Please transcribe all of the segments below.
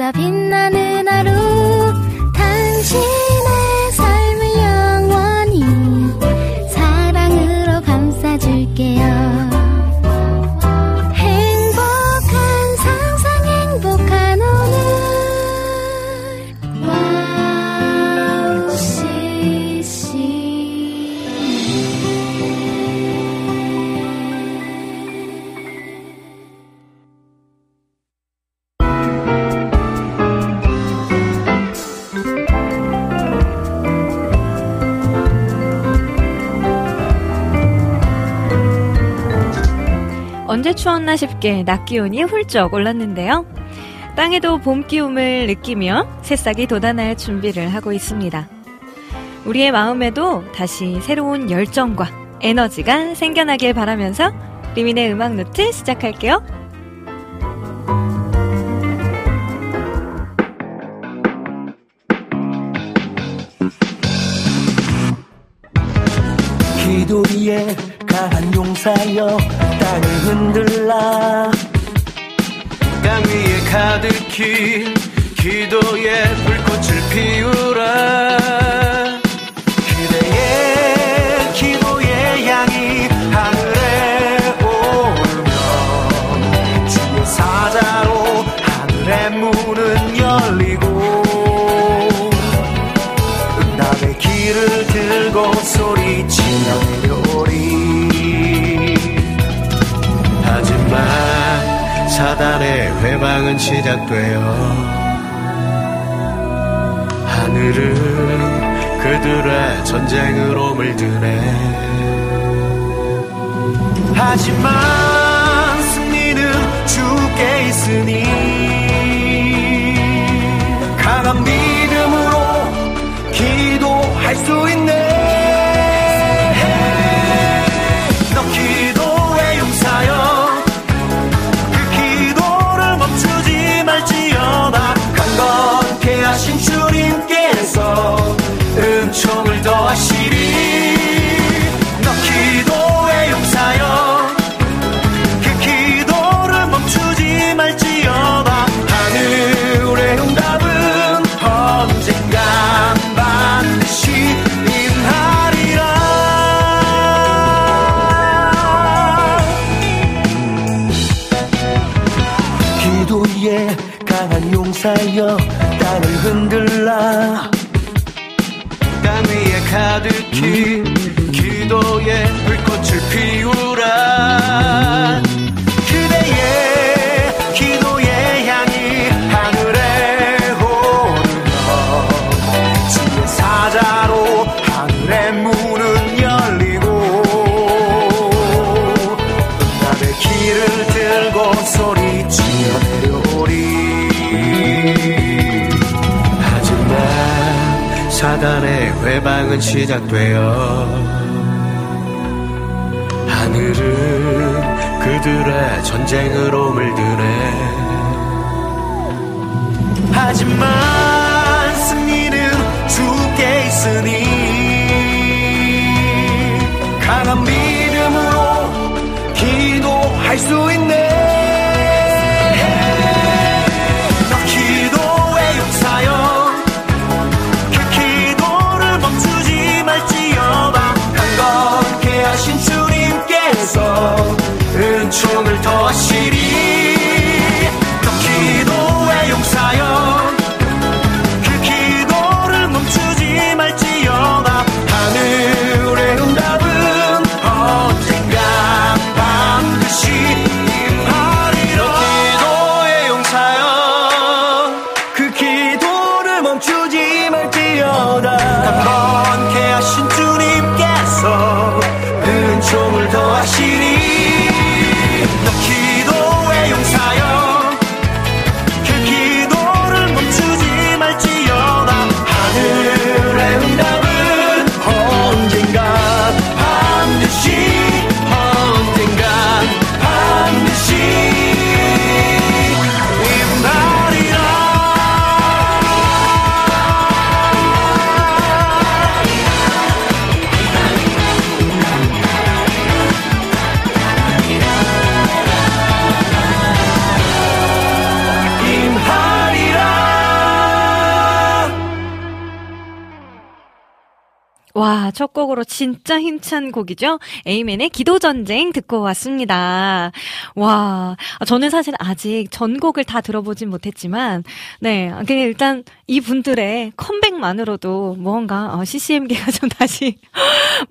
수 있어 빛나는 싶게 낮 기온이 훌쩍 올랐는데요. 땅에도 봄 기운을 느끼며 새싹이 돋아날 준비를 하고 있습니다. 우리의 마음에도 다시 새로운 열정과 에너지가 생겨나길 바라면서 리민의 음악 노트 시작할게요. 기도 위에 강한 용사여 가득히 기도의 불꽃을 피우라 회방은 시작되어 하늘은 그들의 전쟁으로 물드네. 하지만 승리는 주께 있으니 강한 믿음으로 기도할 수 있네. 너 기도 총을 더하시 가득히 기도의 불꽃을 피우라 회방은 시작되어 하늘은 그들의 전쟁으로 물드네 첫 곡으로 진짜 힘찬 곡이죠? 에이맨의 기도전쟁 듣고 왔습니다. 와, 저는 사실 아직 전곡을 다 들어보진 못했지만, 네, 그냥 일단 이 분들의 컴백만으로도 어, CCM계가 좀 다시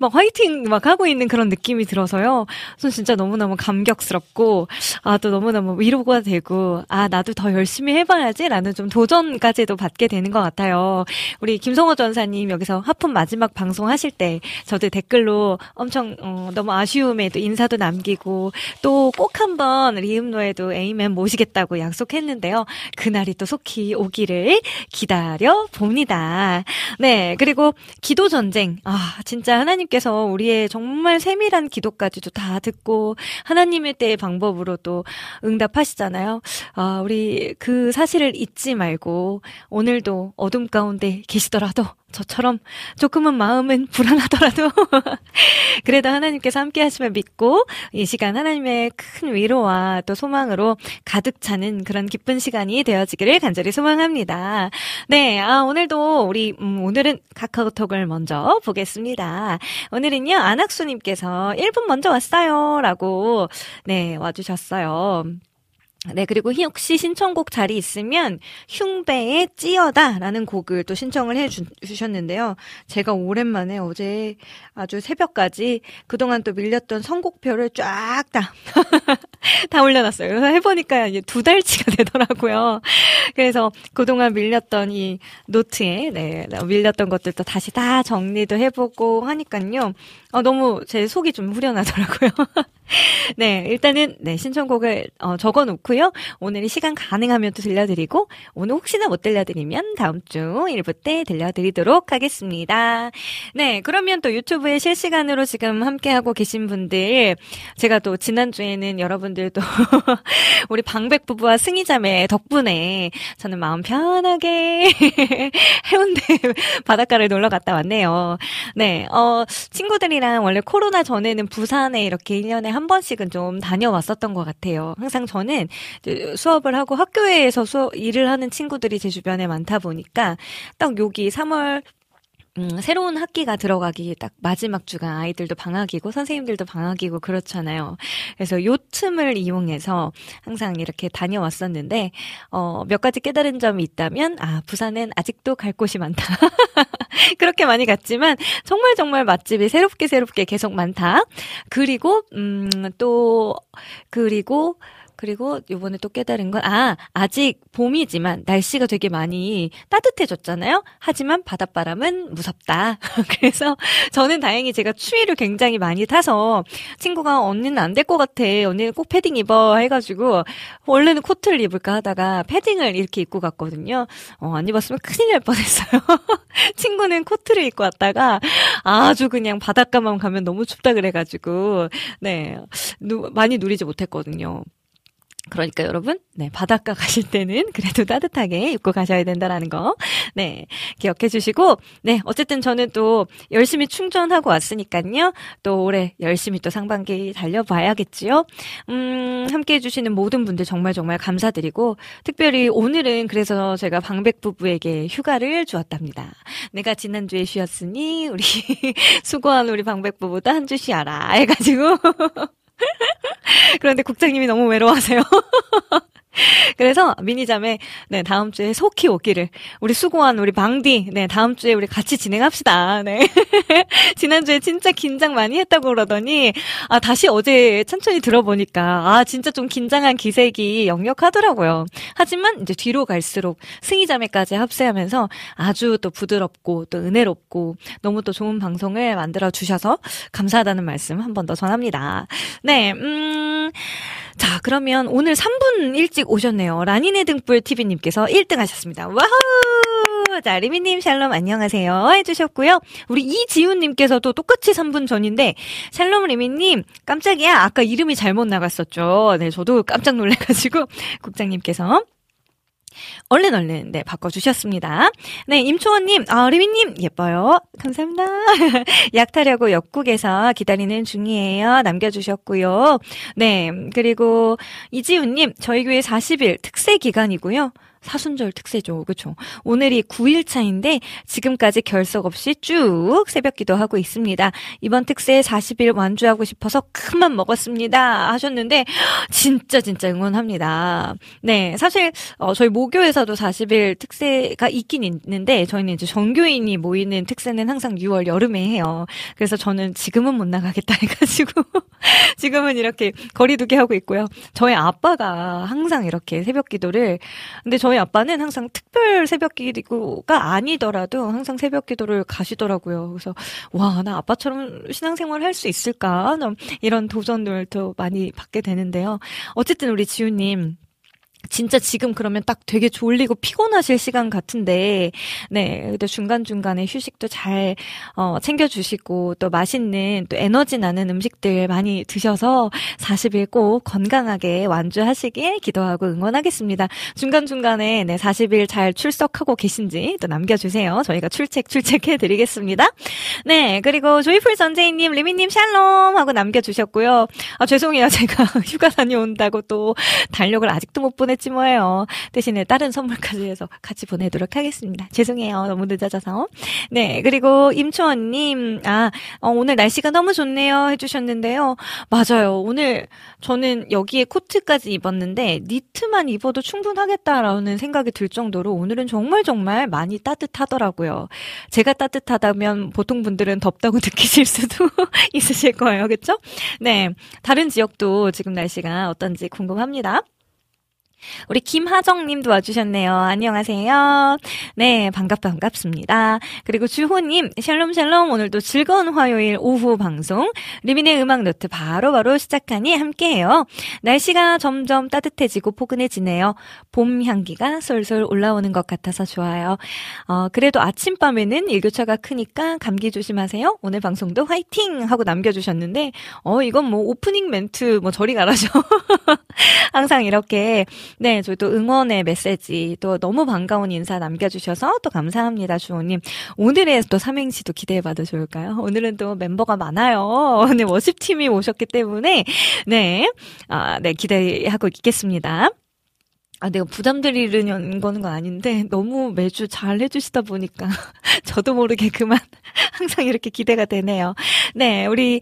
막 화이팅 막 하고 있는 그런 느낌이 들어서요. 전 진짜 너무너무 감격스럽고, 아, 또 너무너무 위로가 되고, 아, 나도 더 열심히 해봐야지 라는 좀 도전까지도 받게 되는 것 같아요. 우리 김성호 전사님 여기서 하품 마지막 방송하실 때 저도 댓글로 엄청 어, 너무 아쉬움에도 인사도 남기고 또 꼭 한번 리음노에도 에이맨 모시겠다고 약속했는데요. 그날이 또 속히 오기를 기다려 봅니다. 네, 그리고 기도 전쟁. 아, 진짜 하나님께서 우리의 정말 세밀한 기도까지도 다 듣고 하나님의 때의 방법으로 또 응답하시잖아요. 아, 우리 그 사실을 잊지 말고 오늘도 어둠 가운데 계시더라도 저처럼 조금은 마음은 불안하더라도 그래도 하나님께서 함께 하시면 믿고 이 시간 하나님의 큰 위로와 또 소망으로 가득 차는 그런 기쁜 시간이 되어지기를 간절히 소망합니다. 네, 아 오늘도 우리 음, 오늘은 카카오톡을 먼저 보겠습니다. 오늘은요 안학수님께서 1분 먼저 왔어요라고 네 와주셨어요. 네, 그리고 혹시 신청곡 자리 있으면 흉배의 찌어다라는 곡을 또 신청을 해 주 셨는데요. 제가 오랜만에 어제 아주 새벽까지 그동안 또 밀렸던 선곡표를 쫙 다, 다 올려놨어요. 해보니까 이제 두 달치가 되더라고요. 그래서 그동안 밀렸던 이 노트에, 네, 밀렸던 것들도 다시 다 정리도 해보고 하니까요. 어, 너무 제 속이 좀 후련하더라고요. 네, 일단은, 네, 신청곡을, 어, 적어 놓고 요. 오늘 시간 가능하면 또 들려드리고, 오늘 혹시나 못 들려드리면 다음 주 1부 때 들려드리도록 하겠습니다. 네, 그러면 또 유튜브에 실시간으로 지금 함께하고 계신 분들, 제가 또 지난주에는 여러분들도 우리 방백 부부와 승희자매 덕분에 저는 마음 편하게 해운대 바닷가를 놀러 갔다 왔네요. 네, 어, 친구들이랑 원래 코로나 전에는 부산에 이렇게 1년에 한 번씩은 좀 다녀왔었던 것 같아요. 항상 저는 수업을 하고 학교에서 수업, 일을 하는 친구들이 제 주변에 많다 보니까 딱 여기 3월 음, 새로운 학기가 들어가기 딱 마지막 주간 아이들도 방학이고 선생님들도 방학이고 그렇잖아요. 그래서 요 틈을 이용해서 항상 이렇게 다녀왔었는데 어, 몇 가지 깨달은 점이 있다면 아, 부산엔 아직도 갈 곳이 많다. 그렇게 많이 갔지만 정말 정말 맛집이 새롭게 새롭게 계속 많다. 그리고 음, 또 그리고 그리고 요번에 또 깨달은 건, 아, 아직 봄이지만 날씨가 되게 많이 따뜻해졌잖아요? 하지만 바닷바람은 무섭다. 그래서 저는 다행히 제가 추위를 굉장히 많이 타서 친구가 언니는 안 될 것 같아. 언니는 꼭 패딩 입어. 해가지고, 원래는 코트를 입을까 하다가 패딩을 이렇게 입고 갔거든요. 어, 안 입었으면 큰일 날 뻔했어요. 친구는 코트를 입고 왔다가 아주 그냥 바닷가만 가면 너무 춥다 그래가지고, 네, 누, 많이 누리지 못했거든요. 그러니까 여러분, 네, 바닷가 가실 때는 그래도 따뜻하게 입고 가셔야 된다라는 거, 네, 기억해 주시고, 네, 어쨌든 저는 또 열심히 충전하고 왔으니까요. 또 올해 열심히 또 상반기 달려봐야겠지요. 음, 함께 해주시는 모든 분들 정말 정말 감사드리고, 특별히 오늘은 그래서 제가 방백 부부에게 휴가를 주었답니다. 내가 지난주에 쉬었으니, 우리 수고한 우리 방백 부부도 한 주 쉬어라. 해가지고. 그런데 국장님이 너무 외로워하세요. 그래서 미니잠에 네 다음 주에 속히 오기를 우리 수고한 우리 방디 네 다음 주에 우리 같이 진행합시다. 네 지난 주에 진짜 긴장 많이 했다고 그러더니 아 다시 어제 천천히 들어보니까 아 진짜 좀 긴장한 기색이 역력하더라고요. 하지만 이제 뒤로 갈수록 승희자매까지 합세하면서 아주 또 부드럽고 또 은혜롭고 너무 또 좋은 방송을 만들어 주셔서 감사하다는 말씀 한 번 더 전합니다. 네 음. 자, 그러면 오늘 3분 일찍 오셨네요. 라니네 등불 TV님께서 1등 하셨습니다. 와우! 자, 리민님 샬롬 안녕하세요. 해주셨고요. 우리 이지훈님께서도 똑같이 3분 전인데, 샬롬 리미님, 깜짝이야. 아까 이름이 잘못 나갔었죠. 네, 저도 깜짝 놀래가지고, 국장님께서. 얼른 얼른 네 바꿔주셨습니다. 네 임초원님, 아 리미님 예뻐요. 감사합니다. 약 타려고 역국에서 기다리는 중이에요. 남겨주셨고요. 네 그리고 이지훈님 저희 교회 40일 특세 기간이고요. 사순절 특세죠. 그쵸? 오늘이 9일 차인데 지금까지 결석 없이 쭉 새벽 기도하고 있습니다. 이번 특세 40일 완주하고 싶어서 큰맘 먹었습니다. 하셨는데 진짜 진짜 응원합니다. 네. 사실 어, 저희 모교에서도 40일 특세가 있긴 있는데 저희는 이제 전교인이 모이는 특세는 항상 6월 여름에 해요. 그래서 저는 지금은 못 나가겠다 해 가지고 지금은 이렇게 거리두기 하고 있고요. 저희 아빠가 항상 이렇게 새벽 기도를 근데 저희 아빠는 항상 특별 새벽 기도가 아니더라도 항상 새벽 기도를 가시더라고요. 그래서 와, 나 아빠처럼 신앙생활 할 수 있을까? 이런 도전들도 많이 받게 되는데요. 어쨌든 우리 지우님 진짜 지금 그러면 딱 되게 졸리고 피곤하실 시간 같은데, 네. 근데 중간중간에 휴식도 잘, 어, 챙겨주시고, 또 맛있는, 또 에너지 나는 음식들 많이 드셔서 40일 꼭 건강하게 완주하시길 기도하고 응원하겠습니다. 중간중간에, 네, 40일 잘 출석하고 계신지 또 남겨주세요. 저희가 출첵, 출첵해드리겠습니다. 네. 그리고 조이풀 전재희님, 리미님 샬롬 하고 남겨주셨고요. 아, 죄송해요. 제가 휴가 다녀온다고 또 달력을 아직도 못 보내 보냈지 뭐예요. 대신에 다른 선물까지 해서 같이 보내도록 하겠습니다. 죄송해요. 너무 늦어져서. 네, 그리고 임초원님, 아, 어, 오늘 날씨가 너무 좋네요. 해주셨는데요. 맞아요. 오늘 저는 여기에 코트까지 입었는데, 니트만 입어도 충분하겠다라는 생각이 들 정도로 오늘은 정말 정말 많이 따뜻하더라고요. 제가 따뜻하다면 보통 분들은 덥다고 느끼실 수도 있으실 거예요. 그쵸? 네. 다른 지역도 지금 날씨가 어떤지 궁금합니다. 우리 김하정 님도 와주셨네요. 안녕하세요. 네, 반갑, 반갑습니다. 그리고 주호님, 샬롬, 샬롬. 오늘도 즐거운 화요일 오후 방송. 리민의 음악 노트 바로바로 바로 시작하니 함께해요. 날씨가 점점 따뜻해지고 포근해지네요. 봄 향기가 솔솔 올라오는 것 같아서 좋아요. 어, 그래도 아침밤에는 일교차가 크니까 감기 조심하세요. 오늘 방송도 화이팅! 하고 남겨주셨는데, 어, 이건 뭐 오프닝 멘트, 뭐 저리 가라죠. 항상 이렇게 네, 저희 또 응원의 메시지, 또 너무 반가운 인사 남겨주셔서 또 감사합니다, 주호님. 오늘의 또 삼행시도 기대해봐도 좋을까요? 오늘은 또 멤버가 많아요. 네, 워십팀이 오셨기 때문에, 네, 아, 네, 기대하고 있겠습니다. 아, 내가 부담 드리는 거는 건 아닌데, 너무 매주 잘 해주시다 보니까, 저도 모르게 그만, 항상 이렇게 기대가 되네요. 네, 우리,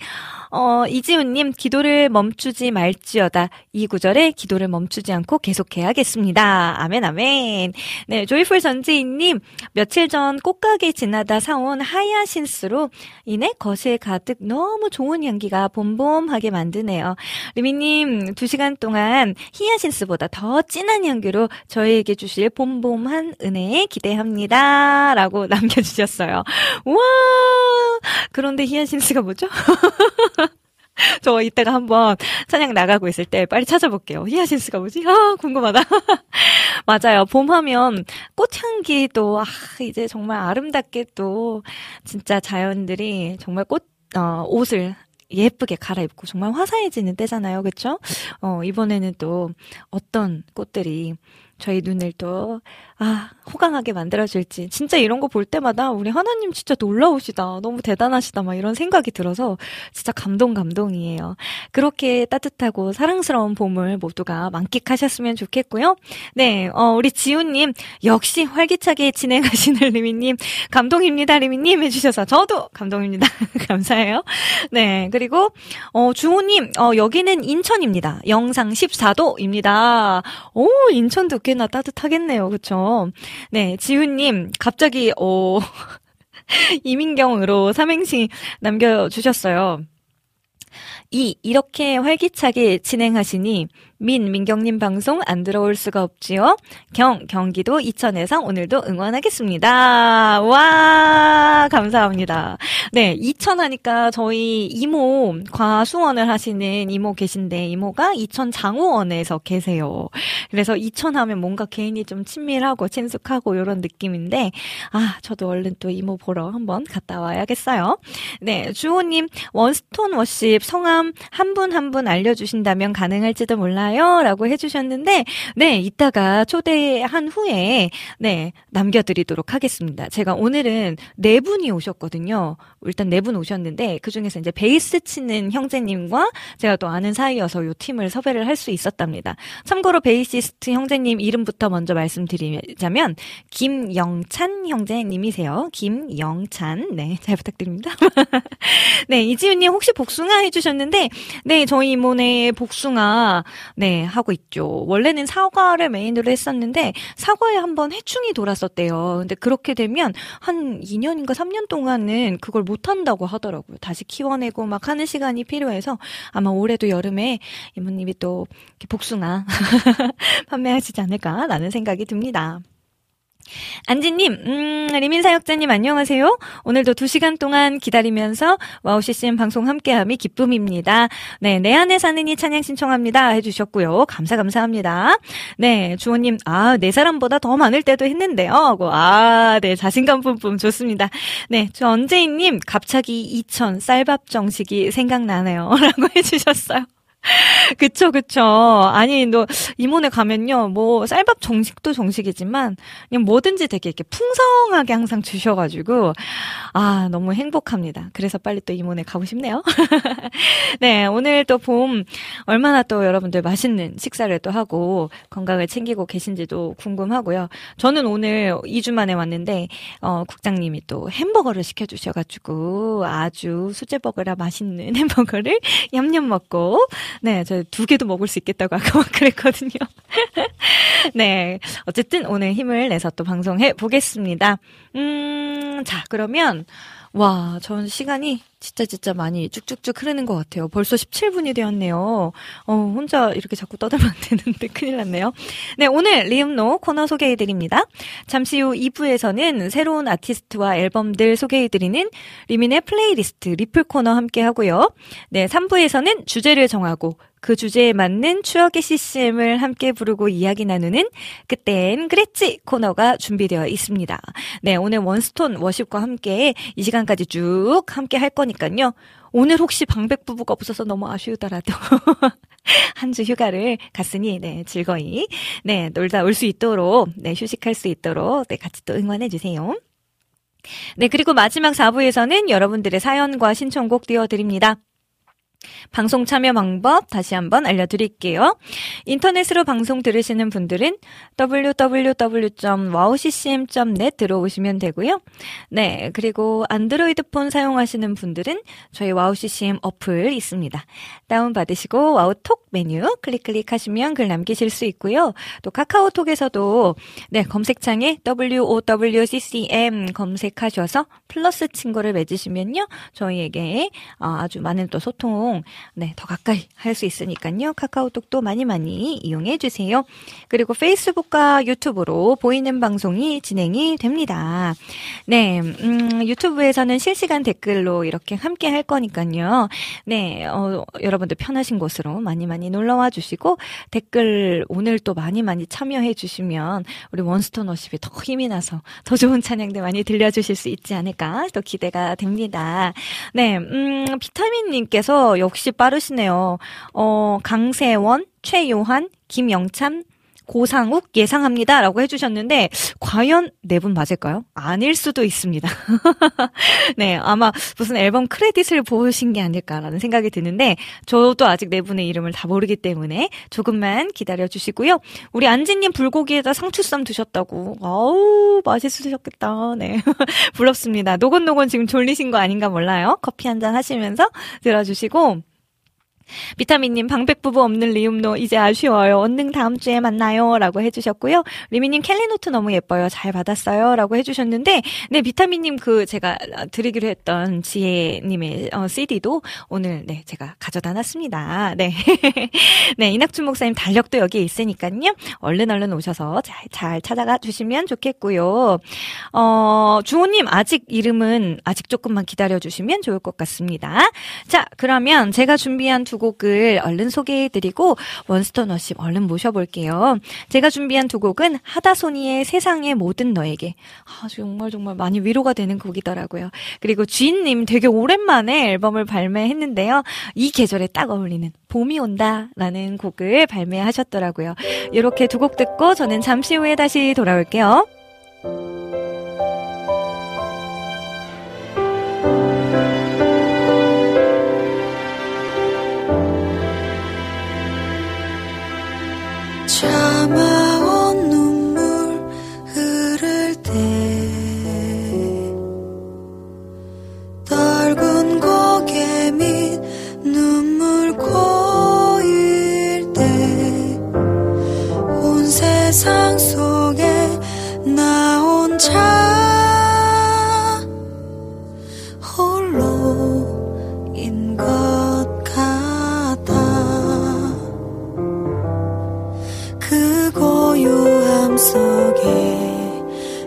어, 이지훈님, 기도를 멈추지 말지어다. 이 구절에 기도를 멈추지 않고 계속해야겠습니다. 아멘, 아멘. 네, 조이풀 전지인님, 며칠 전 꽃가게 지나다 사온 하야신스로 인해 거실 가득 너무 좋은 향기가 봄봄하게 만드네요. 리미님, 두 시간 동안 히야신스보다 더 진한 향기로 저희에게 주실 봄봄한 은혜 기대합니다. 라고 남겨주셨어요. 우와! 그런데 히야신스가 뭐죠? 저 이따가 한번 찬양 나가고 있을 때 빨리 찾아볼게요. 히아신스가 뭐지? 아, 궁금하다. 맞아요. 봄 하면 꽃향기도, 아, 이제 정말 아름답게 또, 진짜 자연들이 정말 꽃, 어, 옷을 예쁘게 갈아입고 정말 화사해지는 때잖아요. 그쵸? 어, 이번에는 또 어떤 꽃들이 저희 눈을 또, 아, 호강하게 만들어줄지. 진짜 이런 거 볼 때마다 우리 하나님 진짜 놀라우시다. 너무 대단하시다. 막 이런 생각이 들어서 진짜 감동, 감동이에요. 그렇게 따뜻하고 사랑스러운 봄을 모두가 만끽하셨으면 좋겠고요. 네, 어, 우리 지우님, 역시 활기차게 진행하시는 리미님, 감동입니다. 리미님 해주셔서 저도 감동입니다. 감사해요. 네, 그리고, 어, 주호님, 어, 여기는 인천입니다. 영상 14도입니다. 오, 인천도 꽤나 따뜻하겠네요. 그쵸? 네, 지훈님, 갑자기, 어, 이민경으로 삼행시 남겨주셨어요. 이, 이렇게 활기차게 진행하시니, 민, 민경님 방송 안 들어올 수가 없지요? 경, 경기도 이천에서 오늘도 응원하겠습니다. 와, 감사합니다. 네, 이천 하니까 저희 이모, 과수원을 하시는 이모 계신데, 이모가 이천 장호원에서 계세요. 그래서 이천 하면 뭔가 개인이 좀 친밀하고 친숙하고 이런 느낌인데, 아, 저도 얼른 또 이모 보러 한번 갔다 와야겠어요. 네, 주호님, One Stone Worship 성함 한 분 한분 한분 알려주신다면 가능할지도 몰라요. 몰라요? 라고 해주셨는데, 네, 이따가 초대한 후에, 네, 남겨드리도록 하겠습니다. 제가 오늘은 네 분이 오셨거든요. 일단 네 분 오셨는데, 그 중에서 이제 베이스 치는 형제님과 제가 또 아는 사이여서 요 팀을 섭외를 할 수 있었답니다. 참고로 베이시스트 형제님 이름부터 먼저 말씀드리자면, 김영찬 형제님이세요. 김영찬. 네, 잘 부탁드립니다. 네, 이지윤님 혹시 복숭아 해주셨는데, 네, 저희 이모네 복숭아, 네, 하고 있죠. 원래는 사과를 메인으로 했었는데, 사과에 한번 해충이 돌았었대요. 근데 그렇게 되면 한 2년인가 3년 동안은 그걸 못 한다고 하더라고요. 다시 키워내고 막 하는 시간이 필요해서 아마 올해도 여름에 이모님이 또 복숭아 판매하시지 않을까라는 생각이 듭니다. 안지님, 음, 리민사역자님 안녕하세요. 오늘도 두 시간 동안 기다리면서 WOW CCM 방송 함께함이 기쁨입니다. 네, 내 안에 사는 이 찬양 신청합니다. 해주셨고요. 감사 감사합니다. 네, 주호님, 아, 네 사람보다 더 많을 때도 했는데요. 하고, 아, 네, 자신감 뿜뿜 좋습니다. 네, 저 언제이님, 갑자기 2000 쌀밥 정식이 생각나네요. 라고 해주셨어요. 그쵸, 그쵸. 아니, 너, 이모네 가면요, 뭐, 쌀밥 정식도 정식이지만, 그냥 뭐든지 되게 이렇게 풍성하게 항상 주셔가지고, 아, 너무 행복합니다. 그래서 빨리 또 이모네 가고 싶네요. 네, 오늘 또 봄, 얼마나 또 여러분들 맛있는 식사를 또 하고, 건강을 챙기고 계신지도 궁금하고요. 저는 오늘 2주 만에 왔는데, 어, 국장님이 또 햄버거를 시켜주셔가지고, 아주 수제버거라 맛있는 햄버거를 냠냠 먹고, 네, 저 두 개도 먹을 수 있겠다고 아까 막 그랬거든요. 네. 어쨌든 오늘 힘을 내서 또 방송해 보겠습니다. 음, 자, 그러면, 와, 전 시간이 진짜 진짜 많이 쭉쭉쭉 흐르는 것 같아요. 벌써 17분이 되었네요. 어, 혼자 이렇게 자꾸 떠들면 안 되는데 큰일 났네요. 네, 오늘 리음노 코너 소개해드립니다. 잠시 후 2부에서는 새로운 아티스트와 앨범들 소개해드리는 리민의 플레이리스트 리플 코너 함께 하고요. 네, 3부에서는 주제를 정하고 그 주제에 맞는 추억의 CCM을 함께 부르고 이야기 나누는 그땐 그랬지 코너가 준비되어 있습니다. 네, 오늘 원스톤 워십과 함께 이 시간까지 쭉 함께 할 거니까요. 오늘 혹시 방백 부부가 없어서 너무 아쉬우더라도 한 주 휴가를 갔으니 네 즐거이 네 놀다 올 수 있도록 네 휴식할 수 있도록 네 같이 또 응원해 주세요. 네 그리고 마지막 4부에서는 여러분들의 사연과 신청곡 띄워드립니다. 방송 참여 방법 다시 한번 알려드릴게요. 인터넷으로 방송 들으시는 분들은 www.wowccm.net 들어오시면 되고요. 네, 그리고 안드로이드 폰 사용하시는 분들은 저희 WOW ccm 어플 있습니다. 다운받으시고 와우톡 메뉴 클릭 클릭하시면 글 남기실 수 있고요. 또 카카오톡에서도 네, 검색창에 WOWCCM 검색하셔서 플러스 친구를 맺으시면요. 저희에게 아주 많은 또 소통 활동, 네, 더 가까이 할 수 있으니까요. 카카오톡도 많이 많이 이용해 주세요. 그리고 페이스북과 유튜브로 보이는 방송이 진행이 됩니다. 네, 음, 유튜브에서는 실시간 댓글로 이렇게 함께 할 거니까요. 네, 어, 여러분들 편하신 곳으로 많이 많이 놀러와 주시고 댓글 오늘 또 많이 많이 참여해 주시면 우리 원스톤 워십이 더 힘이 나서 더 좋은 찬양들 많이 들려주실 수 있지 않을까 또 기대가 됩니다. 네, 음, 비타민님께서 역시 빠르시네요. 어, 강세원, 최요한, 김영참, 고상욱 예상합니다. 라고 해주셨는데, 과연 네 분 맞을까요? 아닐 수도 있습니다. 네, 아마 무슨 앨범 크레딧을 보신 게 아닐까라는 생각이 드는데, 저도 아직 네 분의 이름을 다 모르기 때문에 조금만 기다려 주시고요. 우리 안지님 불고기에다 상추쌈 드셨다고. 아우, 맛있으셨겠다. 네. 부럽습니다. 노곤노곤 지금 졸리신 거 아닌가 몰라요. 커피 한 잔 하시면서 들어주시고, 비타민님 방백부부 없는 리움노 이제 아쉬워요. 언능 다음 주에 만나요. 라고 해주셨고요. 리미님 캘리노트 너무 예뻐요. 잘 받았어요. 라고 해주셨는데 네 비타민님 그 제가 드리기로 했던 지혜님의 어, CD도 오늘 네 제가 가져다 놨습니다. 네. 네 이낙춘 목사님 달력도 여기에 있으니까요. 얼른 얼른 오셔서 잘, 잘 찾아가 주시면 좋겠고요. 어 주호님 아직 이름은 아직 조금만 기다려 주시면 좋을 것 같습니다. 자 그러면 제가 준비한 두두 곡을 얼른 소개해드리고 원스톤 워십 얼른 모셔볼게요. 제가 준비한 두 곡은 하다소니의 세상의 모든 너에게. 아, 정말 정말 많이 위로가 되는 곡이더라고요. 그리고 주인님 되게 오랜만에 앨범을 발매했는데요. 이 계절에 딱 어울리는 봄이 온다라는 곡을 발매하셨더라고요. 이렇게 두 곡 듣고 저는 잠시 후에 다시 돌아올게요. 샤마온 눈물 흐를 때 떨군 고개 및 눈물 고일 때 온 세상 속에 나온 자 속에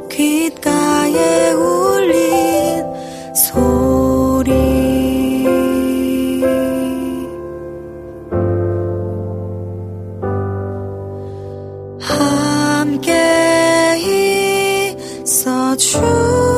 귓가에 울린 소리. 함께 있어주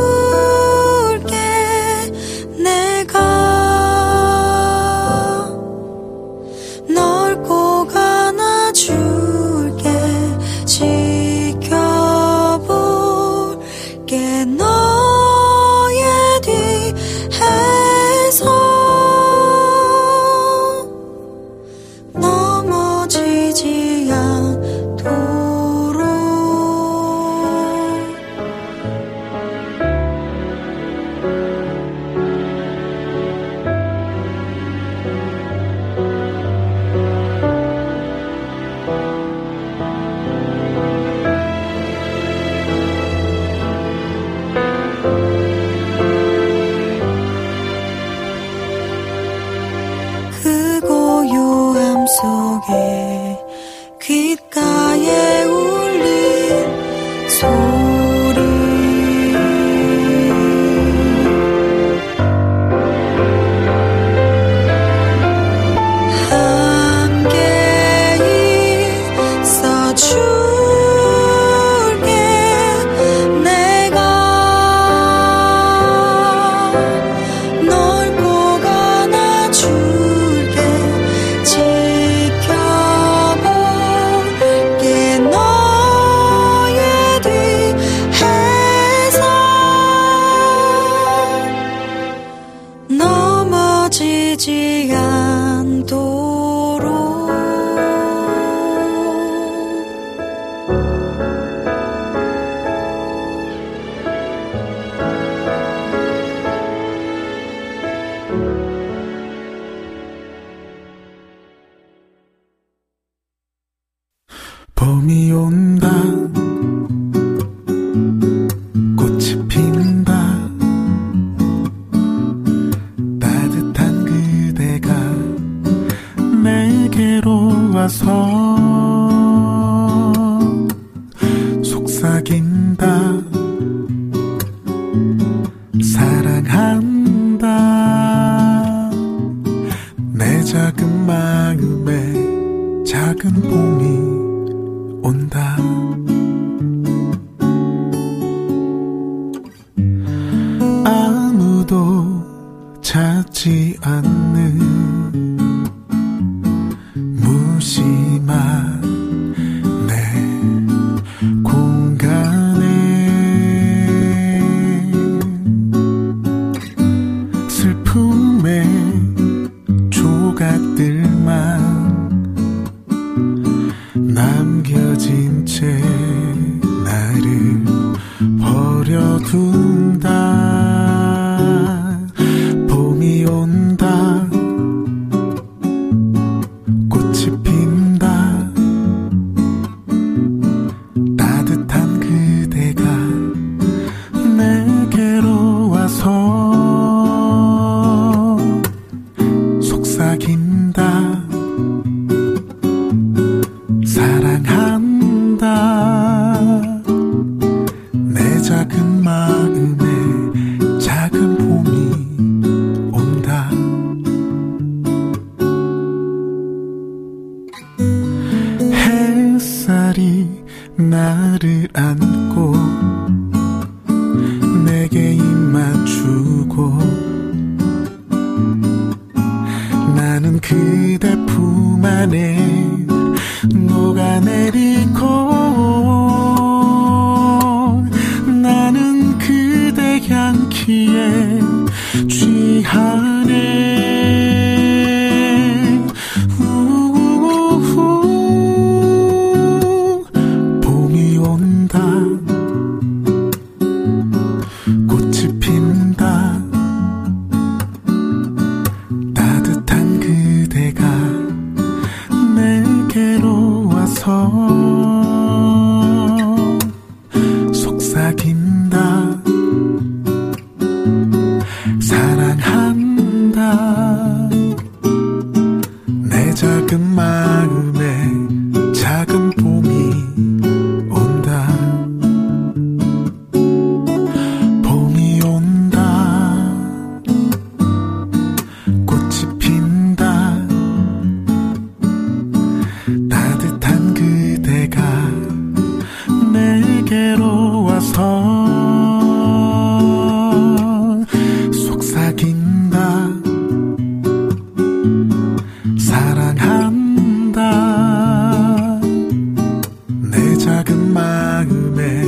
마음에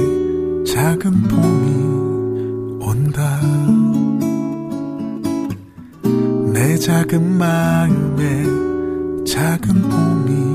작은 봄이 온다. 내 작은 마음에 작은 봄이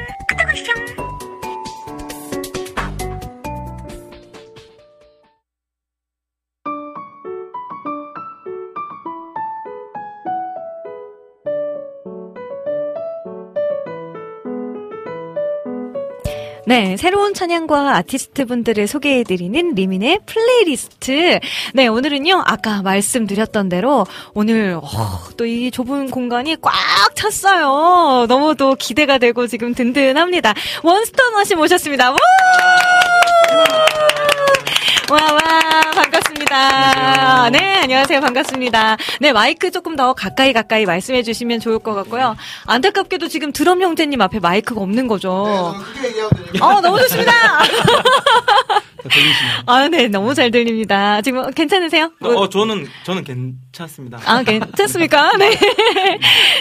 네, 새로운 찬양과 아티스트 분들을 소개해드리는 리민의 플레이리스트. 네, 오늘은요, 아까 말씀드렸던 대로 오늘 어, 또이 좁은 공간이 꽉 찼어요. 너무 또 기대가 되고 지금 든든합니다. One Stone Worship 모셨습니다. 와! 와, 와, 반갑습니다. 네, 안녕하세요. 반갑습니다. 네, 마이크 조금 더 가까이 가까이 말씀해 주시면 좋을 것 같고요. 안타깝게도 지금 드럼 형제님 앞에 마이크가 없는 거죠. 어, 너무 좋습니다. 아, 네, 너무 잘 들립니다. 지금 괜찮으세요? 어, 저는 저는 괜찮습니다. 아, 괜찮습니까? 네.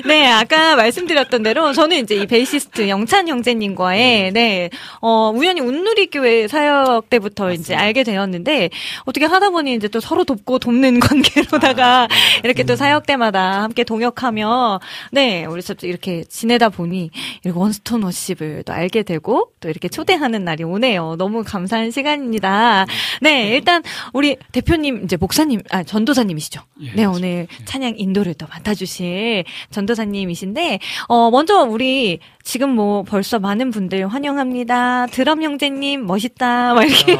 네, 아까 말씀드렸던 대로 저는 이제 이 베이시스트 영찬 형제님과의 네, 어, 우연히 운누리 교회 사역 때부터 맞습니다. 이제 알게 되었는데 어떻게 하다 보니 이제 또 서로 돕고 돕는 관계로다가 아, 네. 이렇게 또 사역 때마다 함께 동역하며 네, 우리 저 이렇게 지내다 보니 이렇게 원스톤 워십을 또 알게 되고 또 이렇게 초대하는 날이 오네요. 너무 감사한 시간입니다. 네, 일단 우리 대표님 이제 목사님 아 전도사님이시죠. 예, 네, 오늘 찬양 인도를 또 맡아주실 전도사님이신데 어 먼저 우리 지금 뭐 벌써 많은 분들 환영합니다. 드럼 형제님 멋있다. 막 이렇게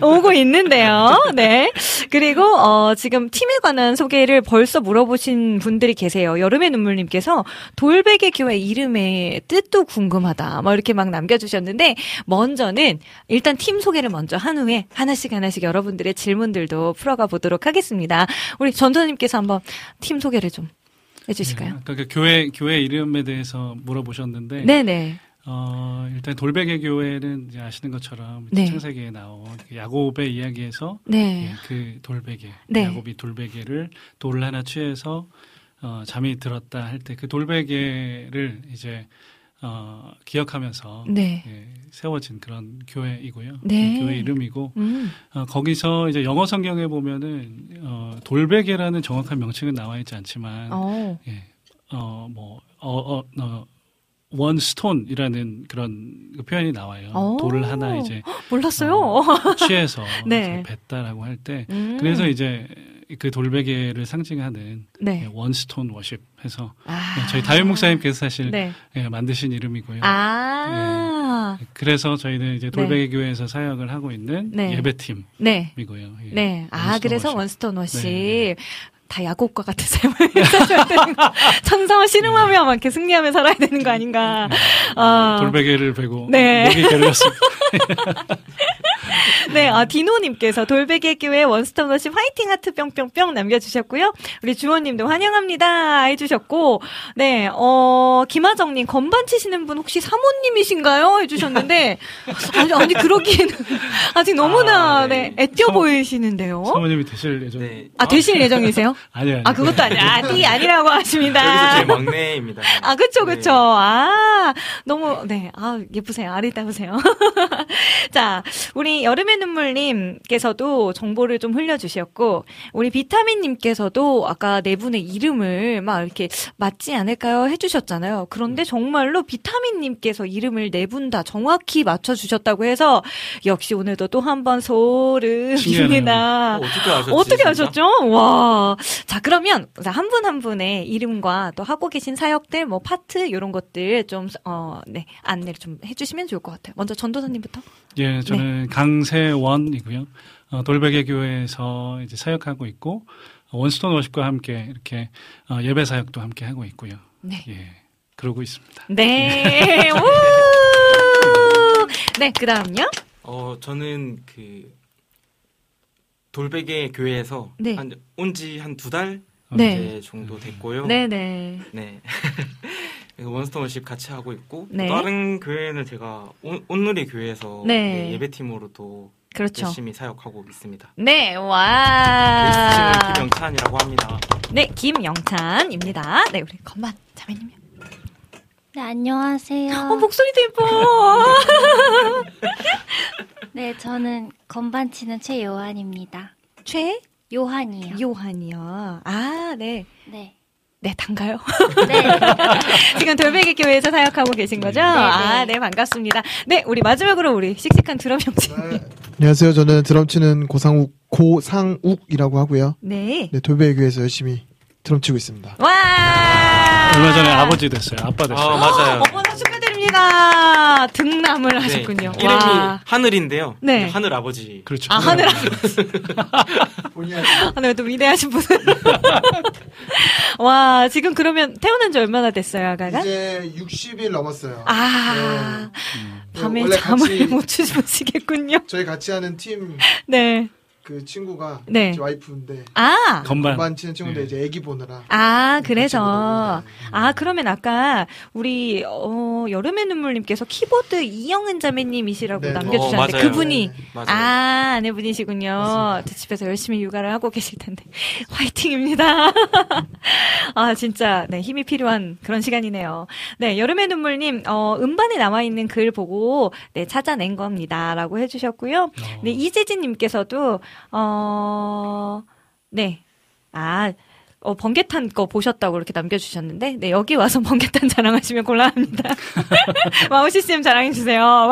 아. 오고 있는데요. 네. 그리고 어 지금 팀에 관한 소개를 벌써 물어보신 분들이 계세요. 여름의 눈물님께서 돌베개 교회 이름의 뜻도 궁금하다. 뭐 이렇게 막 남겨주셨는데 먼저는 일단 팀 소개를 먼저 한 후에 하나씩 하나씩 여러분들의 질문들도 풀어가 보도록 하겠습니다. 우리 전도님께서 한번 팀 소개를 좀 해주실까요? 네, 아까 그 교회 교회 이름에 대해서 물어보셨는데 네네. 어, 일단 돌베개 교회는 이제 아시는 것처럼 네. 창세기에 나온 그 야곱의 이야기에서 네. 예, 그 돌베개 네. 야곱이 돌베개를 돌을 하나 취해서 어, 잠이 들었다 할 때 그 돌베개를 이제 어, 기억하면서 네. 예, 세워진 그런 교회이고요. 네. 교회 이름이고 음. 어, 거기서 이제 영어 성경에 보면은 어, 돌베개라는 정확한 명칭은 나와 있지 않지만 어. 예, 어, 뭐, 어, 어, 어, 원 스톤이라는 그런 그 표현이 나와요. 오. 돌을 하나 이제 몰랐어요. 취해서 네. 뱉다라고 할 때, 음. 그래서 이제 그 돌베개를 상징하는 네. 예, One Stone Worship 해서 아. 예, 저희 다윗 목사님께서 사실 네. 예, 만드신 이름이고요. 아. 그래서 저희는 이제 돌베개 교회에서 사역을 하고 있는 네. 예배팀이고요. 네. 예. 네. 아, One Stone 그래서 Worship. One Stone Worship. 네. 다 야곱과 같은 삶을 사셔야 되는 거. 천사와 씨름하며 막 이렇게 승리하며 살아야 되는 거 아닌가. 아. 돌베개를 베고 네. 목이 게을렀습니다. 네, 아, 디노님께서 돌베개 교회 원스톱 워십 화이팅 하트 뿅뿅뿅 남겨주셨고요. 우리 주원님도 환영합니다 해주셨고, 네, 어, 김하정님 건반 치시는 분 혹시 사모님이신가요? 해주셨는데, 아니, 아니, 그러기에는 아직 너무나, 아, 네, 네. 애껴 사- 보이시는데요. 사모님이 되실 예정. 네. 아, 되실 예정이세요? 아니요. 아니요. 아, 그것도 아니야. 아, 띠 아니라고 하십니다. 여기서 제일 막내입니다. 아, 그쵸, 네. 그쵸. 아, 너무, 네. 아, 예쁘세요. 아리따우세요. 자, 우리 여름의 눈물님께서도 정보를 좀 흘려주셨고, 우리 비타민님께서도 아까 네 분의 이름을 막 이렇게 맞지 않을까요? 해주셨잖아요. 그런데 정말로 비타민님께서 이름을 네 분 다 정확히 맞춰주셨다고 해서, 역시 오늘도 또 한 번. 어, 어떻게 아셨지? 어떻게? 아셨죠? 와. 자, 그러면 한분한 분의 이름과 또 하고 계신 사역들, 뭐 파트 이런 것들 좀 어, 네, 안내를 좀 해주시면 좋을 것 같아요. 먼저 전도사님부터. 예, 저는 네. 강 세원이고요. 어, 돌베개 교회에서 이제 사역하고 있고 어, 원스톤 워십과 함께 이렇게 어, 예배 사역도 함께 하고 있고요. 네. 예, 그러고 있습니다. 네. 우! 네, 그 다음요? 어, 저는 그 돌베개 교회에서 네. 한 온지 한 두 달 네. 정도 됐고요. 네네. 네. 그래서 원스톤 워십 같이 하고 있고 네. 또 다른 교회는 제가 온, 온누리 교회에서 네. 네, 예배팀으로도 그렇죠. 열심히 사역하고 있습니다. 네, 와. 김영찬이라고 합니다. 네, 김영찬입니다. 네, 우리 건반 자매님요. 네, 안녕하세요. 어, 목소리도 예뻐. 네, 저는 건반 치는 최요한입니다. 최? 요한이요. 요한이요. 아, 네. 네. 네, 단가요? 네. 지금 돌베개 교회에서 사역하고 계신 거죠? 네, 네. 아, 네, 반갑습니다. 네, 우리 마지막으로 우리 씩씩한 드럼 형제. 네. 안녕하세요. 저는 드럼 치는 고상욱 고상욱이라고 하고요. 네. 네, 돌베개교에서 열심히 드럼 치고 있습니다. 와! 얼마 전에 아버지 됐어요. 아빠 됐어요. 아, 맞아요. 축하드립니다. 등남을 네, 하셨군요. 이름이 와. 하늘인데요. 네. 하늘 아버지. 그렇죠. 아, 하늘 본의 하늘 또 위대하신 분. 와, 지금 그러면 태어난 지 얼마나 됐어요, 아가가? 이제 60일 넘었어요. 아, 네, 밤에 원래 잠을 못 주무시겠군요. 저희 같이 하는 팀 그 네. 친구가 네. 제 와이프인데 아, 건반. 건반 치는 친구인데 네. 이제 애기 보느라 아, 그래서. 아, 그러면 아까 우리, 어, 여름의 눈물님께서 키보드 이영은 자매님이시라고 네. 남겨주셨는데 어. 그분이. 네. 맞아요. 아, 아내분이시군요. 저 집에서 열심히 육아를 하고 계실 텐데. 화이팅입니다. 아, 진짜, 네, 힘이 필요한 그런 시간이네요. 네, 여름의 눈물님, 어, 음반에 남아 있는 글 보고, 네, 찾아낸 겁니다. 라고 해주셨고요. 네, 이재진님께서도, 어, 네. 아, 어, 번개탄 거 보셨다고 이렇게 남겨주셨는데, 네, 여기 와서 번개탄 자랑하시면 곤란합니다. 마우시스템 자랑해주세요.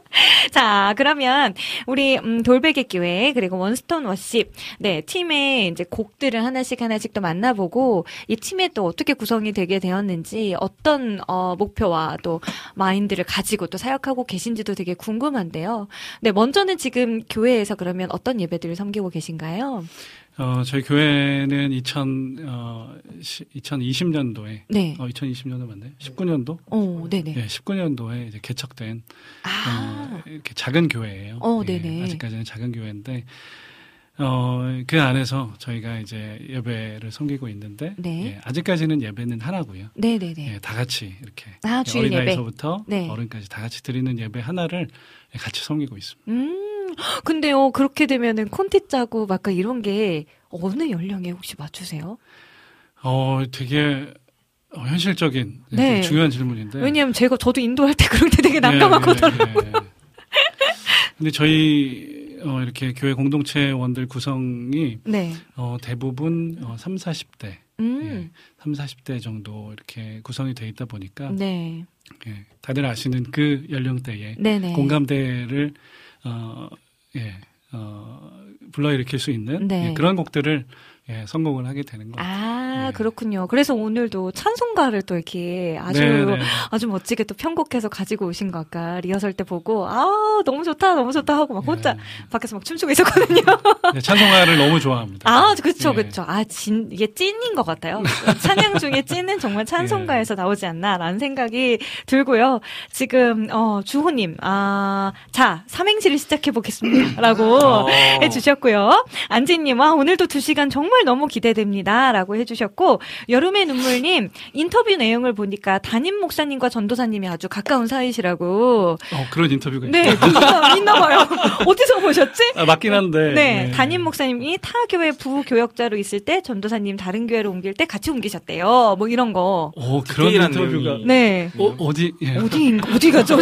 자, 그러면, 우리, 음, 돌베개 교회, 그리고 원스톤 워십, 네, 팀의 이제 곡들을 하나씩 하나씩 또 만나보고, 이 팀에 또 어떻게 구성이 되게 되었는지, 어떤, 어, 목표와 또 마인드를 가지고 또 사역하고 계신지도 되게 궁금한데요. 네, 먼저는 지금 교회에서 그러면 어떤 예배들을 섬기고 계신가요? 어, 저희 교회는 2000, 어, 2020년도에, 네. 어, 2020년도 맞나요? 19년도? 어, 네네. 예, 19년도에 이제 개척된, 아, 어, 이렇게 작은 교회예요. 어, 예, 네네. 아직까지는 작은 교회인데, 어, 그 안에서 저희가 이제 예배를 섬기고 있는데 네. 예, 아직까지는 예배는 하나고요. 네네네. 예, 다 같이 이렇게 아. 어린아이서부터 네. 어른까지 다 같이 드리는 예배 하나를 같이 섬기고 있습니다. 음, 근데요, 그렇게 되면은 콘티 짜고 막 이런 게 어느 연령에 혹시 맞추세요? 어, 되게 어, 현실적인 네. 중요한 질문인데. 왜냐면 제가 저도 인도할 때 그럴 때 되게 난감하거든요. 예, 예, 예. 근데 저희 어, 이렇게 교회 공동체원들 구성이 네. 어, 대부분 어, 3, 40대, 음, 3, 40대 정도 이렇게 구성이 돼 있다 보니까 네. 예, 다들 아시는 그 연령대에. 공감대를 어, 예, 어, 불러일으킬 수 있는 네. 예, 그런 곡들을 예, 선곡을 하게 되는 것 같아요. 아, 네. 그렇군요. 그래서 오늘도 찬송가를 또 이렇게 아주, 네, 네, 네. 아주 멋지게 또 편곡해서 가지고 오신 거 아까 리허설 때 보고, 아, 너무 좋다, 너무 좋다 하고 막 혼자 네. 밖에서 막 춤추고 있었거든요. 네, 찬송가를 너무 좋아합니다. 아, 그쵸, 네. 그쵸. 아, 진, 이게 찐인 것 같아요. 찬양 중에 찐은 정말 찬송가에서 나오지 않나라는 생각이 들고요. 지금, 어, 주호님, 아, 자, 삼행시를 시작해 보겠습니다. 라고 어. 해주셨고요. 안지님, 아, 오늘도 두 시간 정말 너무 기대됩니다. 라고 해주셨고, 여름의 눈물님, 인터뷰 내용을 보니까 담임 목사님과 전도사님이 아주 가까운 사이시라고. 어, 그런 인터뷰가 네, 있어요. 누가 있나 봐요. 어디서 보셨지? 아, 맞긴 한데. 네, 담임 목사님이 타 교회 부교역자로 있을 때 전도사님 다른 교회로 옮길 때 같이 옮기셨대요. 뭐 이런 거. 어, 그런 인터뷰가. 내용이. 네. 어, 어디, 예. 어디 어디 갔죠?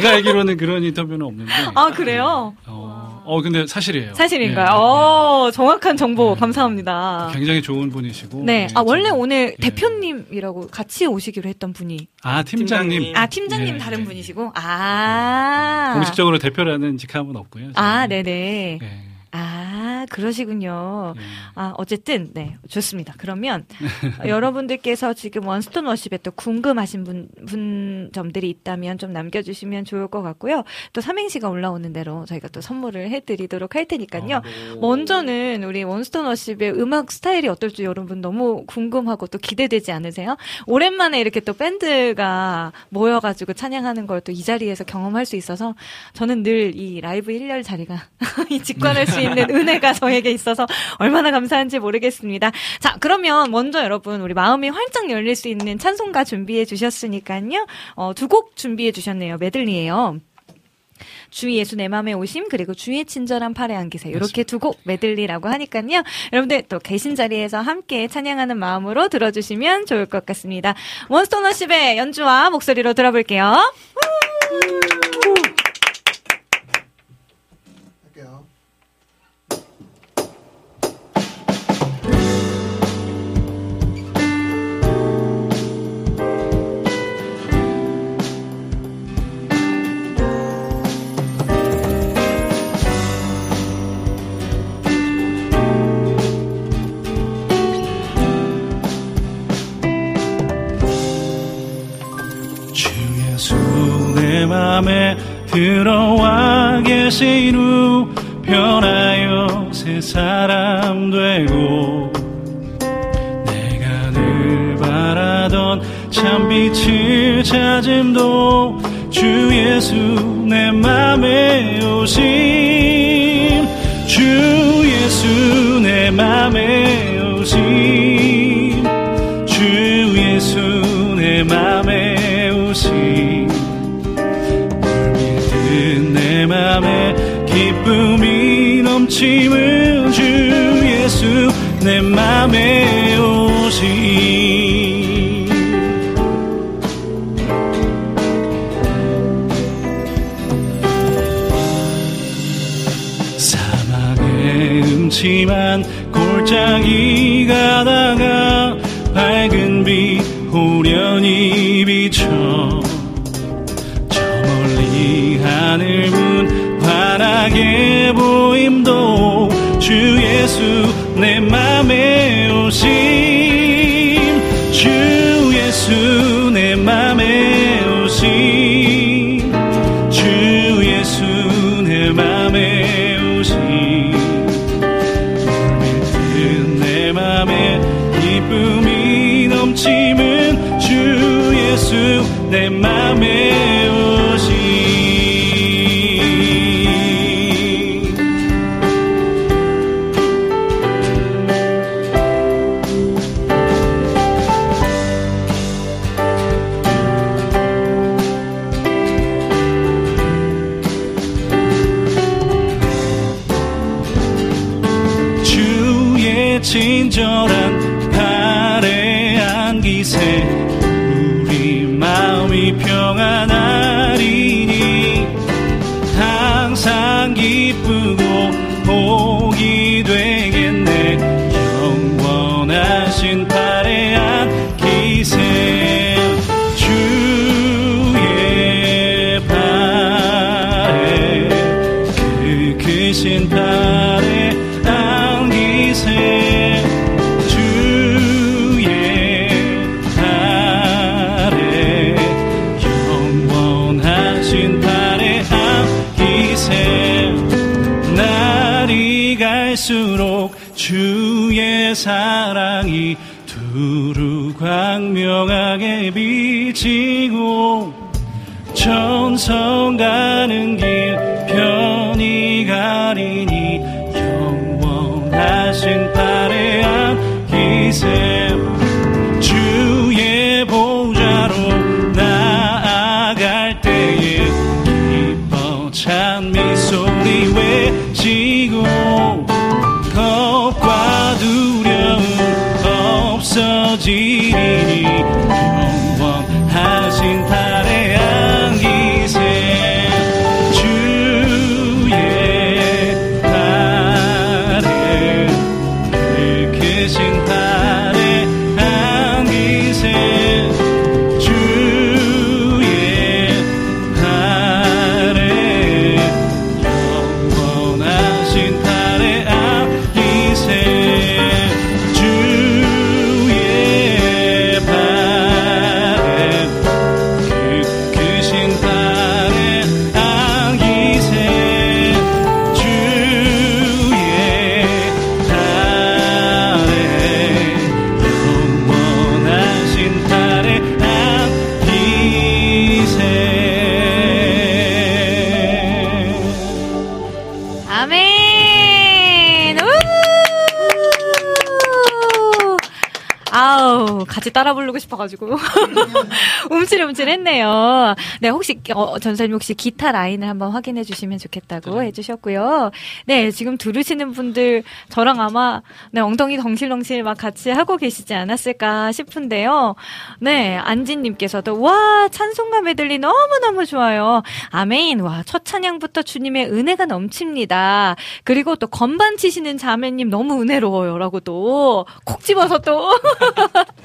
제가 알기로는 그런 인터뷰는 없는데. 아 그래요? 어, 어, 근데 사실이에요. 사실인가요? 예, 예. 어, 정확한 정보 네. 감사합니다. 굉장히 좋은 분이시고. 네, 예, 아 원래 좀- 오늘 예. 대표님이라고 같이 오시기로 했던 분이 아, 팀장님. 팀장님. 아 팀장님 예, 다른 예. 분이시고 아 공식적으로 대표라는 직함은 없고요. 아 저는. 네네 예, 아 그러시군요. 예. 아, 어쨌든, 네, 좋습니다. 그러면, 어, 여러분들께서 지금 원스톤 워십에 또 궁금하신 분, 분 점들이 있다면 좀 남겨주시면 좋을 것 같고요. 또 삼행시가 올라오는 대로 저희가 또 선물을 해드리도록 할 테니까요. 먼저는 우리 원스톤 워십의 음악 스타일이 어떨지 여러분 너무 궁금하고 또 기대되지 않으세요? 오랜만에 이렇게 또 밴드가 모여가지고 찬양하는 걸 또 이 자리에서 경험할 수 있어서 저는 늘 이 라이브 1열 자리가 이 직관할 수 있는 은혜가 저에게 있어서 얼마나 감사한지 모르겠습니다. 자, 그러면 먼저 여러분 우리 마음이 활짝 열릴 수 있는 찬송가 준비해 주셨으니까요. 어, 두 곡 준비해 주셨네요. 메들리예요. 주 예수 내 맘에 오심 그리고 주의 친절한 팔에 안기세 이렇게 두 곡 메들리라고 하니까요 여러분들 또 계신 자리에서 함께 찬양하는 마음으로 들어주시면 좋을 것 같습니다 원스톤 워십의 연주와 목소리로 들어볼게요. 들어와 계신 후 변하여 새 사람 되고 내가 늘 바라던 참 빛을 찾음도 주 예수 내 맘에 오심 주 예수 내 맘에 기쁨이 넘침은 주 예수 내 맘에 내 맘에 네, 혹시, 어, 전사님 혹시 기타 라인을 한번 확인해 주시면 좋겠다고 해주셨고요. 네, 지금 들으시는 분들, 저랑 아마, 네, 엉덩이 덩실덩실 막 같이 하고 계시지 않았을까 싶은데요. 네, 안진님께서도, 와, 찬송가 메들리 너무 너무 좋아요. 아멘. 와, 첫 찬양부터 주님의 은혜가 넘칩니다. 그리고 또 건반 치시는 자매님 너무 은혜로워요. 라고 또, 콕 집어서 또.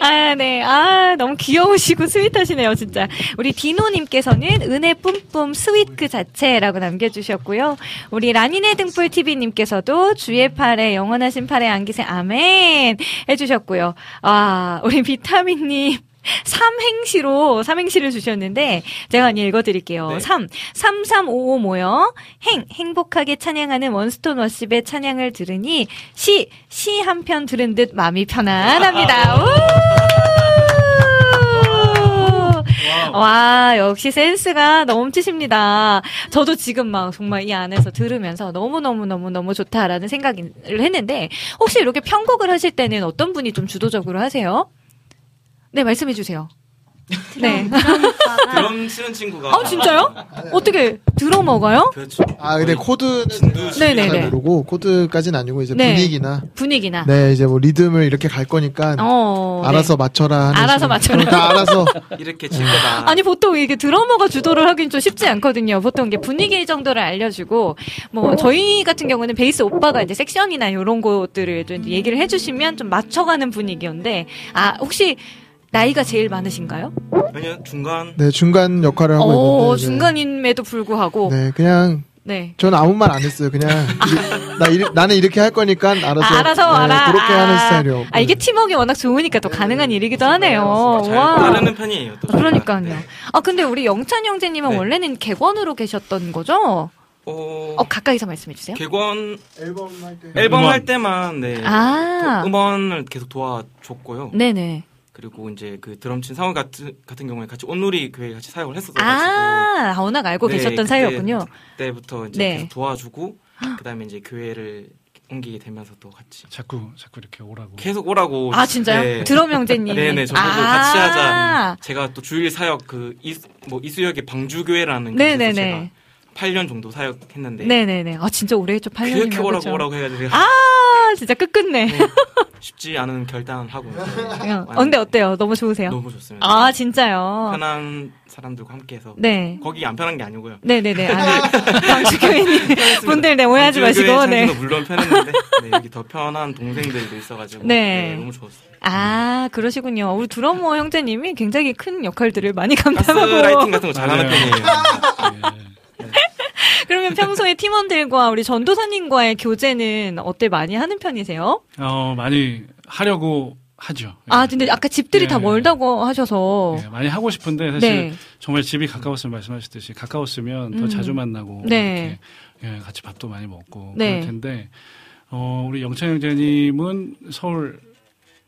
아, 네. 아, 너무 귀여우시고 sweet하시네요, 진짜. 우리 디노님께서는 은혜 뿜뿜 sweet 그 자체라고 남겨주셨고요. 우리 라니네 등불 TV님께서도 주의 팔에 영원하신 팔에 안기세 아멘 해주셨고요. 아, 우리 비타민님. 삼행시로 삼행시를 주셨는데 제가 그냥 읽어드릴게요. 네. 삼3355 모여 행 행복하게 찬양하는 One Stone Worship의 찬양을 들으니 시 시 한 편 들은 듯 마음이 편안합니다. 우! 와 역시 센스가 넘치십니다. 저도 지금 막 정말 이 안에서 들으면서 너무 너무 너무 너무 좋다라는 생각을 했는데 혹시 이렇게 편곡을 하실 때는 어떤 분이 좀 주도적으로 하세요? 네, 말씀해 주세요. 네. 드럼 치는 친구가 아, 진짜요? 어떻게 드러머가요? 그렇죠. 아 근데 코드는 네네네. 잘 모르고 코드까지는 아니고 이제 네. 분위기나 분위기나. 네 이제 뭐 리듬을 이렇게 갈 거니까 어, 알아서 맞춰라 하는 알아서 식으로 맞춰라. 다 알아서 이렇게 칠 거다. 아니 보통 이게 드러머가 주도를 하긴 좀 쉽지 않거든요. 보통 이게 분위기 정도를 알려주고 뭐 저희 같은 경우는 베이스 오빠가 이제 섹션이나 이런 것들을 좀 얘기를 해주시면 좀 맞춰가는 분위기인데 아 혹시 나이가 제일 많으신가요? 아니요 중간 네 중간 역할을 하고 어 있는데 이제 중간임에도 불구하고 네 그냥 네. 저는 아무 말 안 했어요. 그냥 이- 나 이리- 나는 이렇게 할 거니까 알아서 아, 알아서 네, 알아. 그렇게 아, 하는 스타일이요. 아 이게 팀워크가 워낙 좋으니까 또 가능한 일이기도 하네요. 잘 와. 따르는 편이에요. 또. 그러니까요. 아 근데 우리 영찬 형제님은 네. 원래는 객원으로 계셨던 거죠? 어, 어 가까이서 말씀해 주세요. 객원 앨범 할 때. 앨범. 할 때만 네 아. 음원을 계속 도와줬고요. 네네. 그리고 이제 그 드럼 친 상호 같은 같은 경우에 같이 온누리 교회 같이 사역을 했었어가지고 아 워낙 알고 네, 계셨던 그때- 사이였군요. 그때부터 이제 네. 계속 도와주고 그다음에 이제 교회를 옮기게 되면서 또 같이 자꾸 자꾸 이렇게 오라고. 계속 오라고 아 진짜요? 네. 드럼 형제님. 네네 저보고 아. 같이 하자. 제가 또 주일 사역 그이뭐 이수역의 방주교회라는 곳에서 네네네. 제가 8년 정도 사역했는데 네네네. 아 진짜 오래 했죠. 8년이면 그렇게 오라고 그죠? 오라고 해가지고 아 아, 진짜 끝끝내. 네, 쉽지 않은 결단하고. 어, 근데 어때요? 너무 좋으세요? 너무 좋습니다. 아, 진짜요? 편한 사람들과 함께해서. 네. 거기 안 편한 게 아니고요. 네네네. 아, 방주교회님 분들 네, 오해하지 마시고. 네. 물론 편했는데 네, 여기 더 편한 동생들도 있어가지고. 네. 네, 너무 좋았어요. 아, 그러시군요. 우리 드러머 형제님이 굉장히 큰 역할들을 많이 감당하고. 가스라이팅 같은 거 잘하는 맞아요. 편이에요. 그러면 평소에 팀원들과 우리 전도사님과의 교제는 어때 많이 하는 편이세요? 어, 많이 하려고 하죠. 아, 근데 아까 집들이 예. 다 멀다고 하셔서. 예, 많이 하고 싶은데 사실 네. 정말 집이 가까웠으면 말씀하셨듯이 가까웠으면 더 음. 자주 만나고 네. 이렇게 예, 같이 밥도 많이 먹고 네. 그럴 텐데 어, 우리 영창 형제님은 서울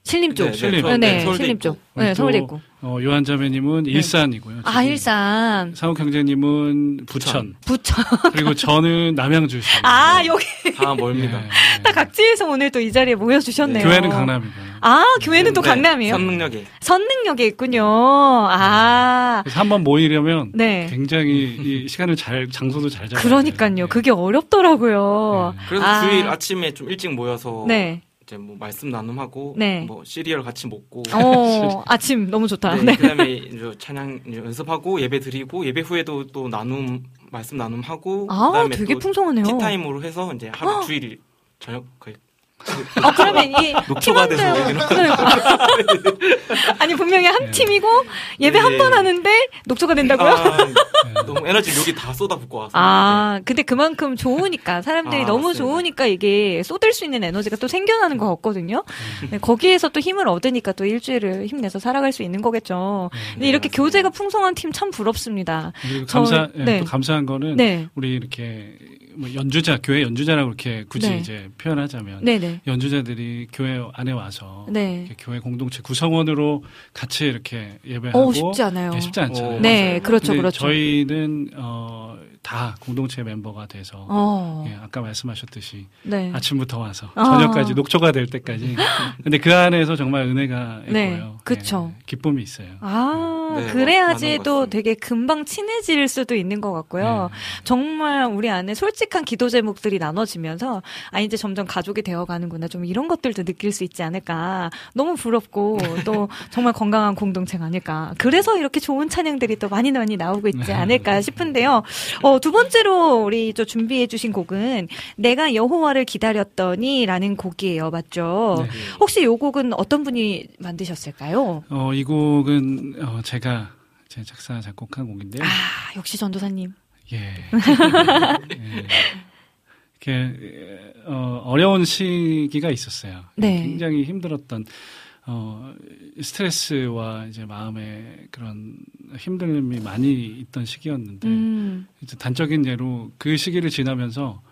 신림 쪽. 네, 네, 신림. 서울- 네, 서울대 신림. 쪽. 네, 또, 서울대 있고. 어, 요한 자매님은 일산이고요. 아, 지금. 일산. 상욱 형제님은 부천. 부천. 그리고 저는 남양주시. 아, 여기. 다 멀입니다. 예, 예. 다 각지에서 오늘 또 이 자리에 모여 주셨네요. 교회는 강남이고요. 아, 교회는 또 네, 강남이에요? 선능력에. 선능역에 있군요. 아. 그래서 한번 모이려면 네. 굉장히 이 시간을 잘 장소도 잘 잡아야 그러니까요. 돼요. 그게 어렵더라고요. 네. 그래서 아. 주일 아침에 좀 일찍 모여서 네. 이제 뭐 말씀 나눔하고 네. 뭐 시리얼 같이 먹고 어, 아침 너무 좋다. 네, 네. 그다음에 이제 찬양 이제 연습하고 예배 드리고 예배 후에도 또 나눔 말씀 나눔하고 아, 그다음에 되게 또 풍성하네요. 티타임으로 해서 이제 하루 주일 저녁 거의 어, 그러면 이 팀원들- 그러니까. 아니 분명히 한 네. 팀이고 예배 한 네. 번 하는데 녹초가 된다고요? 아, 네. 너무 에너지 여기 다 쏟아붓고 와서 아, 근데 그만큼 좋으니까 사람들이 아, 너무 맞습니다. 좋으니까 이게 쏟을 수 있는 에너지가 또 생겨나는 것 같거든요. 네, 거기에서 또 힘을 얻으니까 또 일주일을 힘내서 살아갈 수 있는 거겠죠. 근데 이렇게 맞습니다. 교제가 풍성한 팀 참 부럽습니다. 감사 예, 네. 또 감사한 거는 네, 우리 이렇게 뭐 연주자 교회 연주자라고 이렇게 굳이 네. 이제 표현하자면 네, 네, 연주자들이 교회 안에 와서 네. 교회 공동체 구성원으로 같이 이렇게 예배하고 어 쉽지 않아요. 예, 쉽지 않잖아요. 어, 네. 그렇죠, 그렇죠. 저희는 어, 다 공동체 멤버가 돼서 어, 예, 아까 말씀하셨듯이 네. 아침부터 와서 아. 저녁까지 녹초가 될 때까지. 근데 그 안에서 정말 은혜가 네, 있고요. 그쵸. 예, 기쁨이 있어요. 아, 네, 그래야지 또. 되게 금방 친해질 수도 있는 것 같고요. 네. 정말 우리 안에 솔직한 기도 제목들이 나눠지면서 아 이제 점점 가족이 되어가는구나 좀 이런 것들도 느낄 수 있지 않을까 너무 부럽고 또 정말 건강한 공동체가 아닐까 그래서 이렇게 좋은 찬양들이 또 많이 많이 나오고 있지 않을까 싶은데요. 어, 두 번째로 우리 저 준비해 주신 곡은 내가 여호와를 기다렸더니라는 곡이에요, 맞죠? 네. 혹시 이 곡은 어떤 분이 만드셨을까요? 어, 이 곡은 어, 제가 제 작사 작곡한 곡인데요. 아 역시 전도사님. 예. 예. 이렇게 어, 어려운 시기가 있었어요. 네. 굉장히 힘들었던 어, 스트레스와 이제 마음의 그런 힘듦이 많이 있던 시기였는데 음. 이제 단적인 예로 그 시기를 지나면서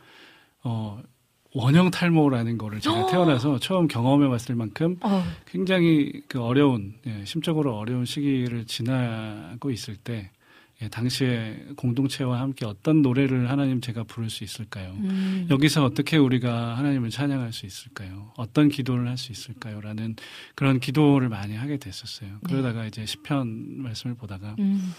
어, 원형 탈모라는 거를 제가 태어나서 처음 경험해 봤을 만큼 어, 굉장히 그 어려운 예, 심적으로 어려운 시기를 지나고 있을 때 예, 당시에 공동체와 함께 어떤 노래를 하나님 제가 부를 수 있을까요? 음. 여기서 어떻게 우리가 하나님을 찬양할 수 있을까요? 어떤 기도를 할 수 있을까요?라는 그런 기도를 많이 하게 됐었어요. 그러다가 이제 시편 말씀을 보다가 음.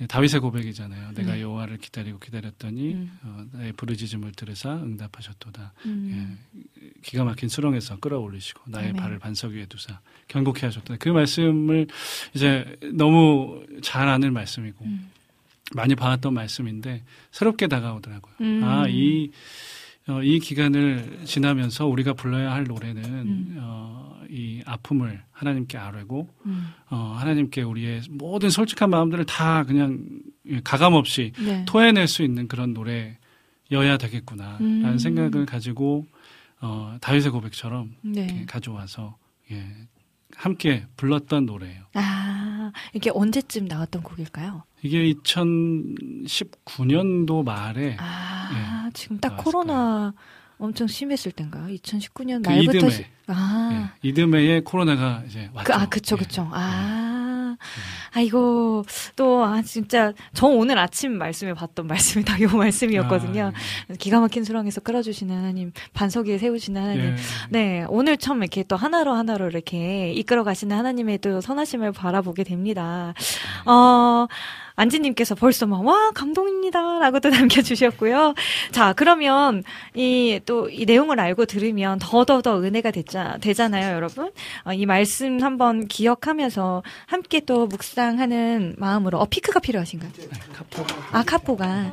예, 다윗의 고백이잖아요. 내가 네. 여호와를 기다리고 기다렸더니 음. 어, 나의 부르짖음을 들으사 응답하셨도다. 음. 예, 기가 막힌 수렁에서 끌어올리시고 나의 아멘. 발을 반석 위에 두사 견고케 하셨다. 그 말씀을 이제 너무 잘 아는 말씀이고 음. 많이 봐왔던 말씀인데 새롭게 다가오더라고요. 음. 아, 이, 어, 이 기간을 지나면서 우리가 불러야 할 노래는 음. 어, 이 아픔을 하나님께 아뢰고 음. 어, 하나님께 우리의 모든 솔직한 마음들을 다 그냥 예, 가감 없이 네. 토해낼 수 있는 그런 노래여야 되겠구나라는 음. 생각을 가지고 어, 다윗의 고백처럼 네. 가져와서 예, 함께 불렀던 노래예요. 아, 이게 언제쯤 나왔던 곡일까요? 이게 2019년도 말에 아, 지금 딱 나왔을 코로나 엄청 심했을 땐가요? 2019년 그 말부터 이듬해. 시... 아. 예, 이듬해에 코로나가 이제 왔죠. 그, 아, 그쵸, 예. 그쵸. 아, 아, 이거, 또, 아, 진짜, 저 오늘 아침 말씀에 봤던 말씀이 다 요 말씀이었거든요. 아, 기가 막힌 수렁에서 끌어주시는 하나님, 반석 위에 세우시는 예. 하나님. 예. 네, 오늘 참 이렇게 또 하나로 하나로 이렇게 이끌어 가시는 하나님의 또 선하심을 바라보게 됩니다. 어, 안지님께서 벌써 막, 와, 감동입니다. 라고도 남겨주셨고요. 자, 그러면 이또이 내용을 알고 들으면 더더더 은혜가 됐자, 되잖아요, 여러분. 어, 이 말씀 한번 기억하면서 함께 또 묵상하는 마음으로, 어, 피크가 필요하신가요? 아, 카포가.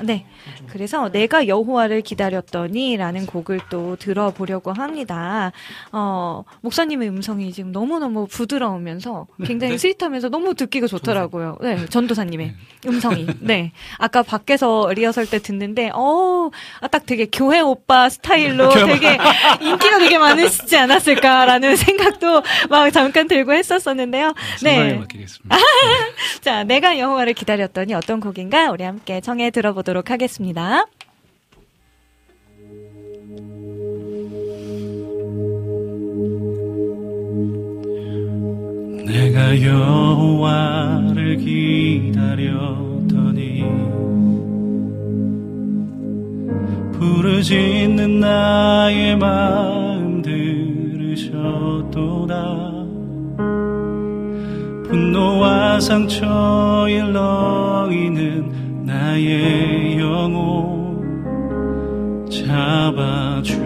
네. 그래서 내가 여호와를 기다렸더니라는 곡을 또 들어보려고 합니다. 어, 목사님의 음성이 지금 너무너무 부드러우면서 굉장히 네. 스윗하면서 너무 듣기가 좋더라고요. 네, 전도사님의 음성이. 네. 아까 밖에서 리허설 때 듣는데, 어, 아, 딱 되게 교회 오빠 스타일로 되게 인기가 되게 많으시지 않았을까라는 생각도 막 잠깐 들고 했었었는데요. 생각에 네. 맡기겠습니다. 자, 내가 여호와를 기다렸더니 어떤 곡인가 우리 함께 청해 들어보도록 하겠습니다. 내가 여호와를 기다렸더니 부르짖는 나의 마음 들으셨도다 분노와 상처 일렁이는 나의 영혼 잡아주셨네.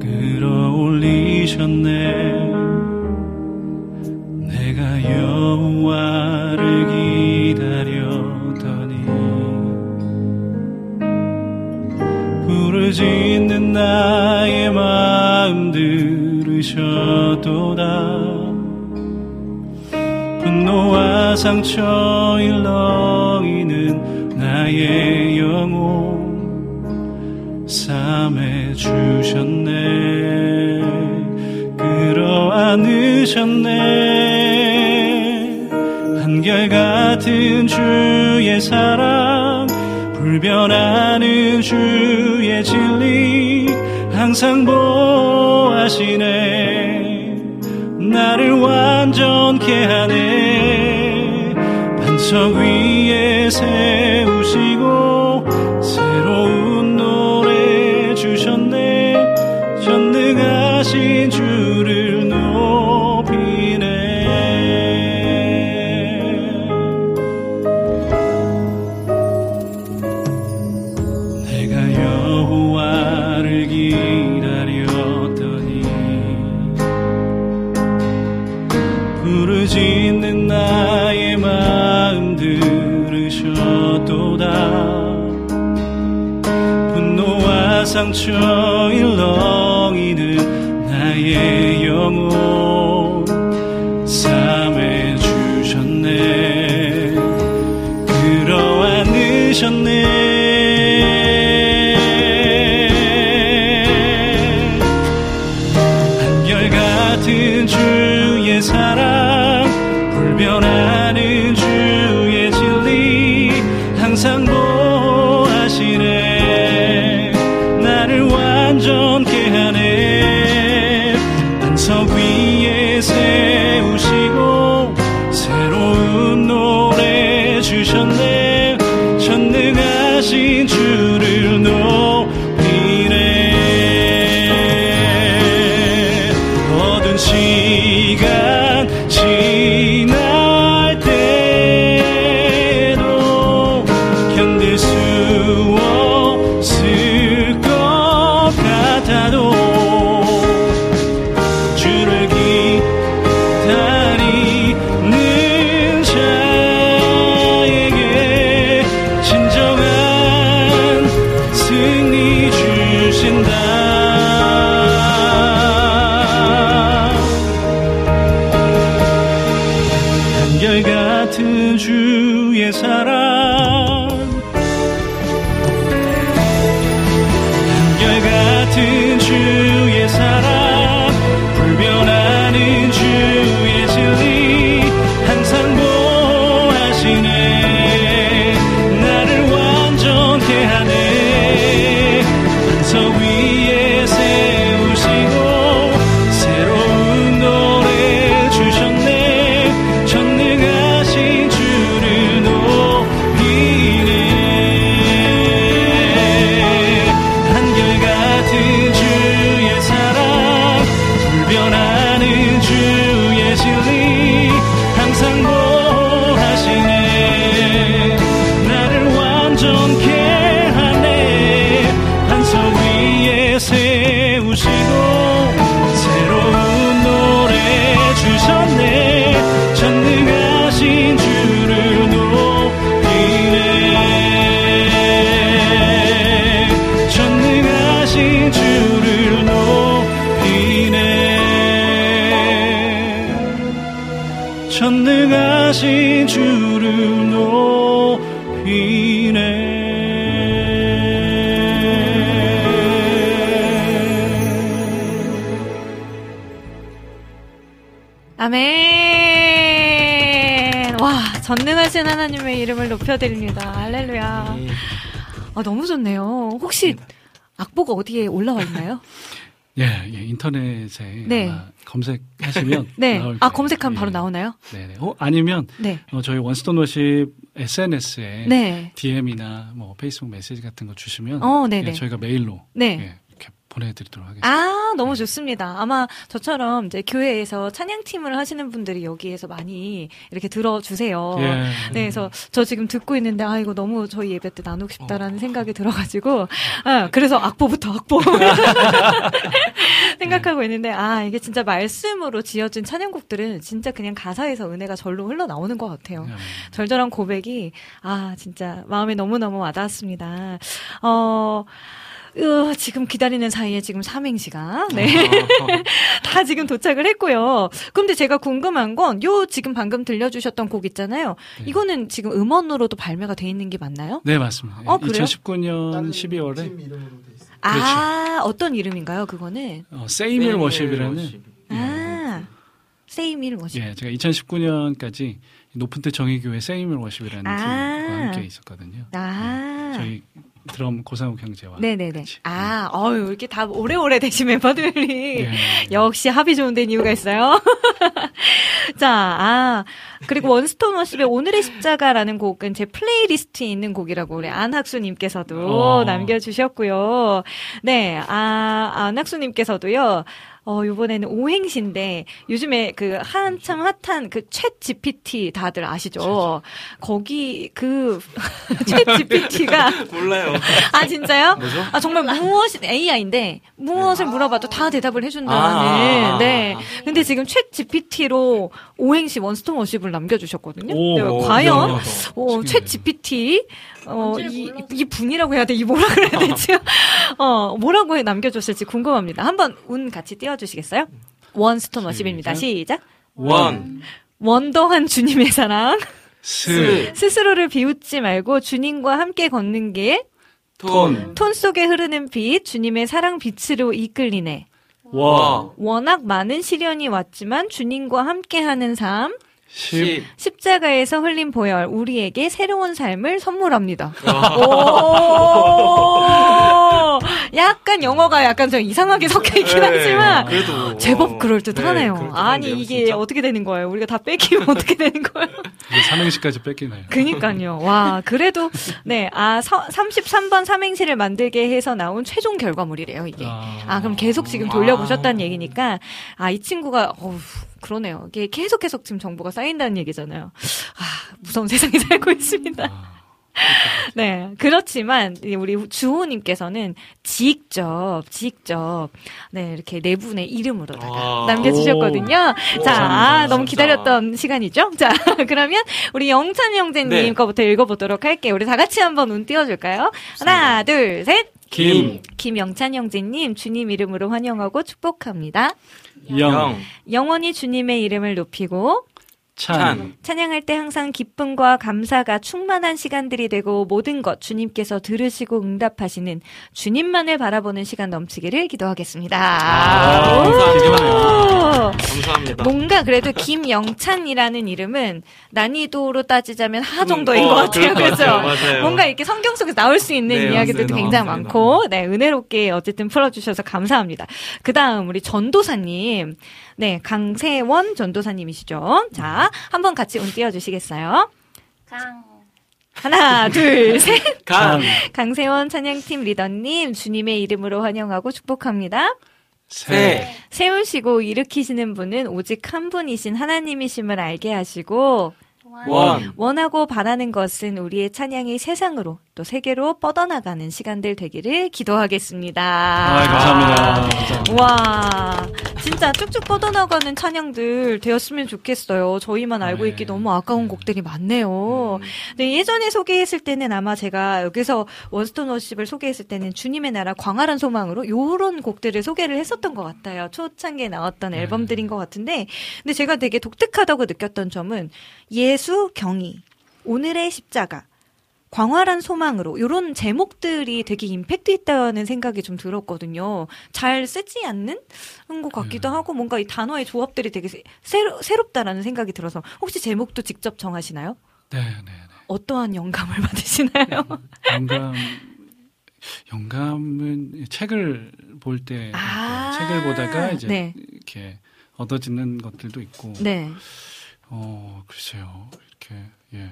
끌어올리셨네. 내가 여호와를 기다렸더니 부르짖는 나의 마음 들으셨도다 분노와 상처 일렁이는 나의 영혼 삼해 주셨네. 끌어 안으셨네. 한결같은 주의 사랑 불변하는 주의 진리 항상 보하시네 나를 완전케 하네. 반석 위에 세우시고 새로운 부르짖는 나의 마음 들으셨도다. 분노와 상처 일렁이는 나의 영혼 전능하신 하나님의 이름을 높여드립니다. 할렐루야. 예. 아, 너무 좋네요. 혹시 악보가 어디에 올라와 있나요? 예, 예, 인터넷에 네. 검색하시면 네. 나올 아, 거예요. 검색하면 예. 바로 나오나요? 네네. 어, 아니면 네. 어, 저희 원스톤 워십 SNS에 네. DM이나 뭐 페이스북 메시지 같은 거 주시면 어, 네네. 예, 저희가 메일로 네. 보내드리도록 하겠습니다. 아, 너무 좋습니다. 아마 저처럼 이제 교회에서 찬양팀을 하시는 분들이 여기에서 많이 이렇게 들어주세요. 예. 네, 그래서 저 지금 듣고 있는데, 아, 이거 너무 저희 예배 때 나누고 싶다라는 생각이 들어가지고, 아, 그래서 악보부터 악보. 생각하고 있는데, 아, 이게 진짜 말씀으로 지어진 찬양곡들은 진짜 그냥 가사에서 은혜가 절로 흘러나오는 것 같아요. 예. 절절한 고백이, 아, 진짜 마음에 너무너무 와닿았습니다. 어, 으, 지금 기다리는 사이에 지금 삼행시가, 네. 다 지금 도착을 했고요. 근데 제가 궁금한 건, 요 지금 방금 들려주셨던 곡 있잖아요. 네. 이거는 지금 음원으로도 발매가 돼 있는 게 맞나요? 네, 맞습니다. 어, 그래요? 2019년 12월에 팀 이름으로 돼 있어요. 아, 어떤 이름인가요, 그거는? 어, 세이밀 Worship이라는 worship. 아, 세이밀 Worship. 예, 제가 2019년까지 높은 뜻 정의교회 세이밀 Worship이라는 아. 팀과 함께 있었거든요. 아. 저희 드럼 고상욱 형제와 네네네. 같이. 아, 어유 이렇게 다 오래오래 되신 멤버들이. 예. 역시 합이 좋은 데는 이유가 있어요. 자, 아, 그리고 원스톤 워십의 오늘의 십자가라는 곡은 제 playlist에 있는 곡이라고 우리 안학수님께서도 어. 남겨주셨고요. 네, 아, 안학수님께서도요. 어, 요번에는 오행시인데, 요즘에 그 한참 hot한 그 챗 GPT 다들 아시죠? 거기 그, 챗 GPT가 몰라요. 아 진짜요? 뭐죠? 아 정말 무엇이 AI인데 무엇을 물어봐도 다 대답을 해준다는. 아. 네. 근데 지금 챗 GPT로 오행시 원스톤 워십을 남겨주셨거든요. 오, 네, 오, 과연 대단하다. 어, GPT 어, 이, 이 분이라고 해야 돼? 이 뭐라 그래야 되지? 어, 뭐라고 해 남겨줬을지 궁금합니다. 한번 운 같이 띄워주시겠어요? 원 스톤 워십입니다. 시작. 원, wonder한 주님의 사랑. 스, 스스로를 비웃지 말고 주님과 함께 걷는 길. 톤, 톤 속에 흐르는 빛, 주님의 사랑 빛으로 이끌리네. 워, 워낙 많은 시련이 왔지만 주님과 함께하는 삶, 십, 십, 십자가에서 흘린 보혈, 우리에게 새로운 삶을 선물합니다. 와. 오! 약간 영어가 약간 좀 이상하게 섞여 있긴 네, 하지만 그래도 제법 어, 그럴 듯하네요. 네, 아니 이게 진짜. 어떻게 되는 거예요? 우리가 다 뺏기면 어떻게 되는 거예요? 삼행시까지 뺏기나요? 그니까요. 와, 그래도, 네, 아, 서, 33번 삼행시를 만들게 해서 나온 최종 결과물이래요, 이게. 아, 그럼 계속 지금 돌려보셨다는 얘기니까, 아, 이 친구가, 어우, 그러네요. 이게 계속 계속 지금 정보가 쌓인다는 얘기잖아요. 아, 무서운 세상에 살고 있습니다. 아, 네. 그렇지만, 이 우리 주호님께서는 직접, 직접, 네, 이렇게 네 분의 이름으로다가 아. 남겨주셨거든요. 자, 감사합니다. 아, 너무. 기다렸던 시간이죠? 자, 그러면 우리 영찬 형제님 네. 거부터 읽어보도록 할게요. 우리 다 같이 한번 운 띄워줄까요? 하나, 둘, 셋. 김, 김영찬 형제님, 주님 이름으로 환영하고 축복합니다. 영, 영, 영원히 주님의 이름을 높이고, 찬, 찬, 찬양할 때 항상 기쁨과 감사가 충만한 시간들이 되고 모든 것 주님께서 들으시고 응답하시는 주님만을 바라보는 시간 넘치기를 기도하겠습니다. 아, 오! 감사합니다. 감사합니다. 뭔가 그래도 김영찬이라는 이름은 난이도로 따지자면 하 정도인 어, 것 같아요. 그렇죠? 맞아요. 뭔가 이렇게 성경 속에서 나올 수 있는 네, 이야기들도 맞습니다. 굉장히 맞습니다. 많고, 네, 은혜롭게 어쨌든 풀어주셔서 감사합니다. 그 다음, 우리 전도사님. 네, 강세원 전도사님이시죠. 자, 한번 같이 운 띄워주시겠어요? 강. 하나, 둘, 셋. 강, 강세원 찬양팀 리더님, 주님의 이름으로 환영하고 축복합니다. 세, 세, 세우시고 일으키시는 분은 오직 한 분이신 하나님이심을 알게 하시고, 원, 원하고 바라는 것은 우리의 찬양이 세상으로 또 세계로 뻗어나가는 시간들 되기를 기도하겠습니다. 아, 감사합니다. 와, 진짜 쭉쭉 뻗어나가는 찬양들 되었으면 좋겠어요. 저희만 알고 네. 있기 너무 아까운 곡들이 많네요. 네, 예전에 소개했을 때는 아마 제가 여기서 원스톤 워십을 소개했을 때는 주님의 나라 광활한 소망으로 요런 곡들을 소개를 했었던 것 같아요. 초창기에 나왔던 앨범들인 것 같은데, 근데 제가 되게 독특하다고 느꼈던 점은 예 수, 경희, 오늘의 십자가, 광활한 소망으로 이런 제목들이 되게 임팩트 있다는 생각이 좀 들었거든요. 잘 쓰지 않는 것 같기도 하고 뭔가 이 단어의 조합들이 되게 새- 새로, 새롭다라는 생각이 들어서 혹시 제목도 직접 정하시나요? 네, 네. 어떠한 영감을 받으시나요? 영감 영감은 책을 볼때 아, 책을 보다가 이제 네. 이렇게 얻어지는 것들도 있고 네. 어 글쎄요 이렇게 예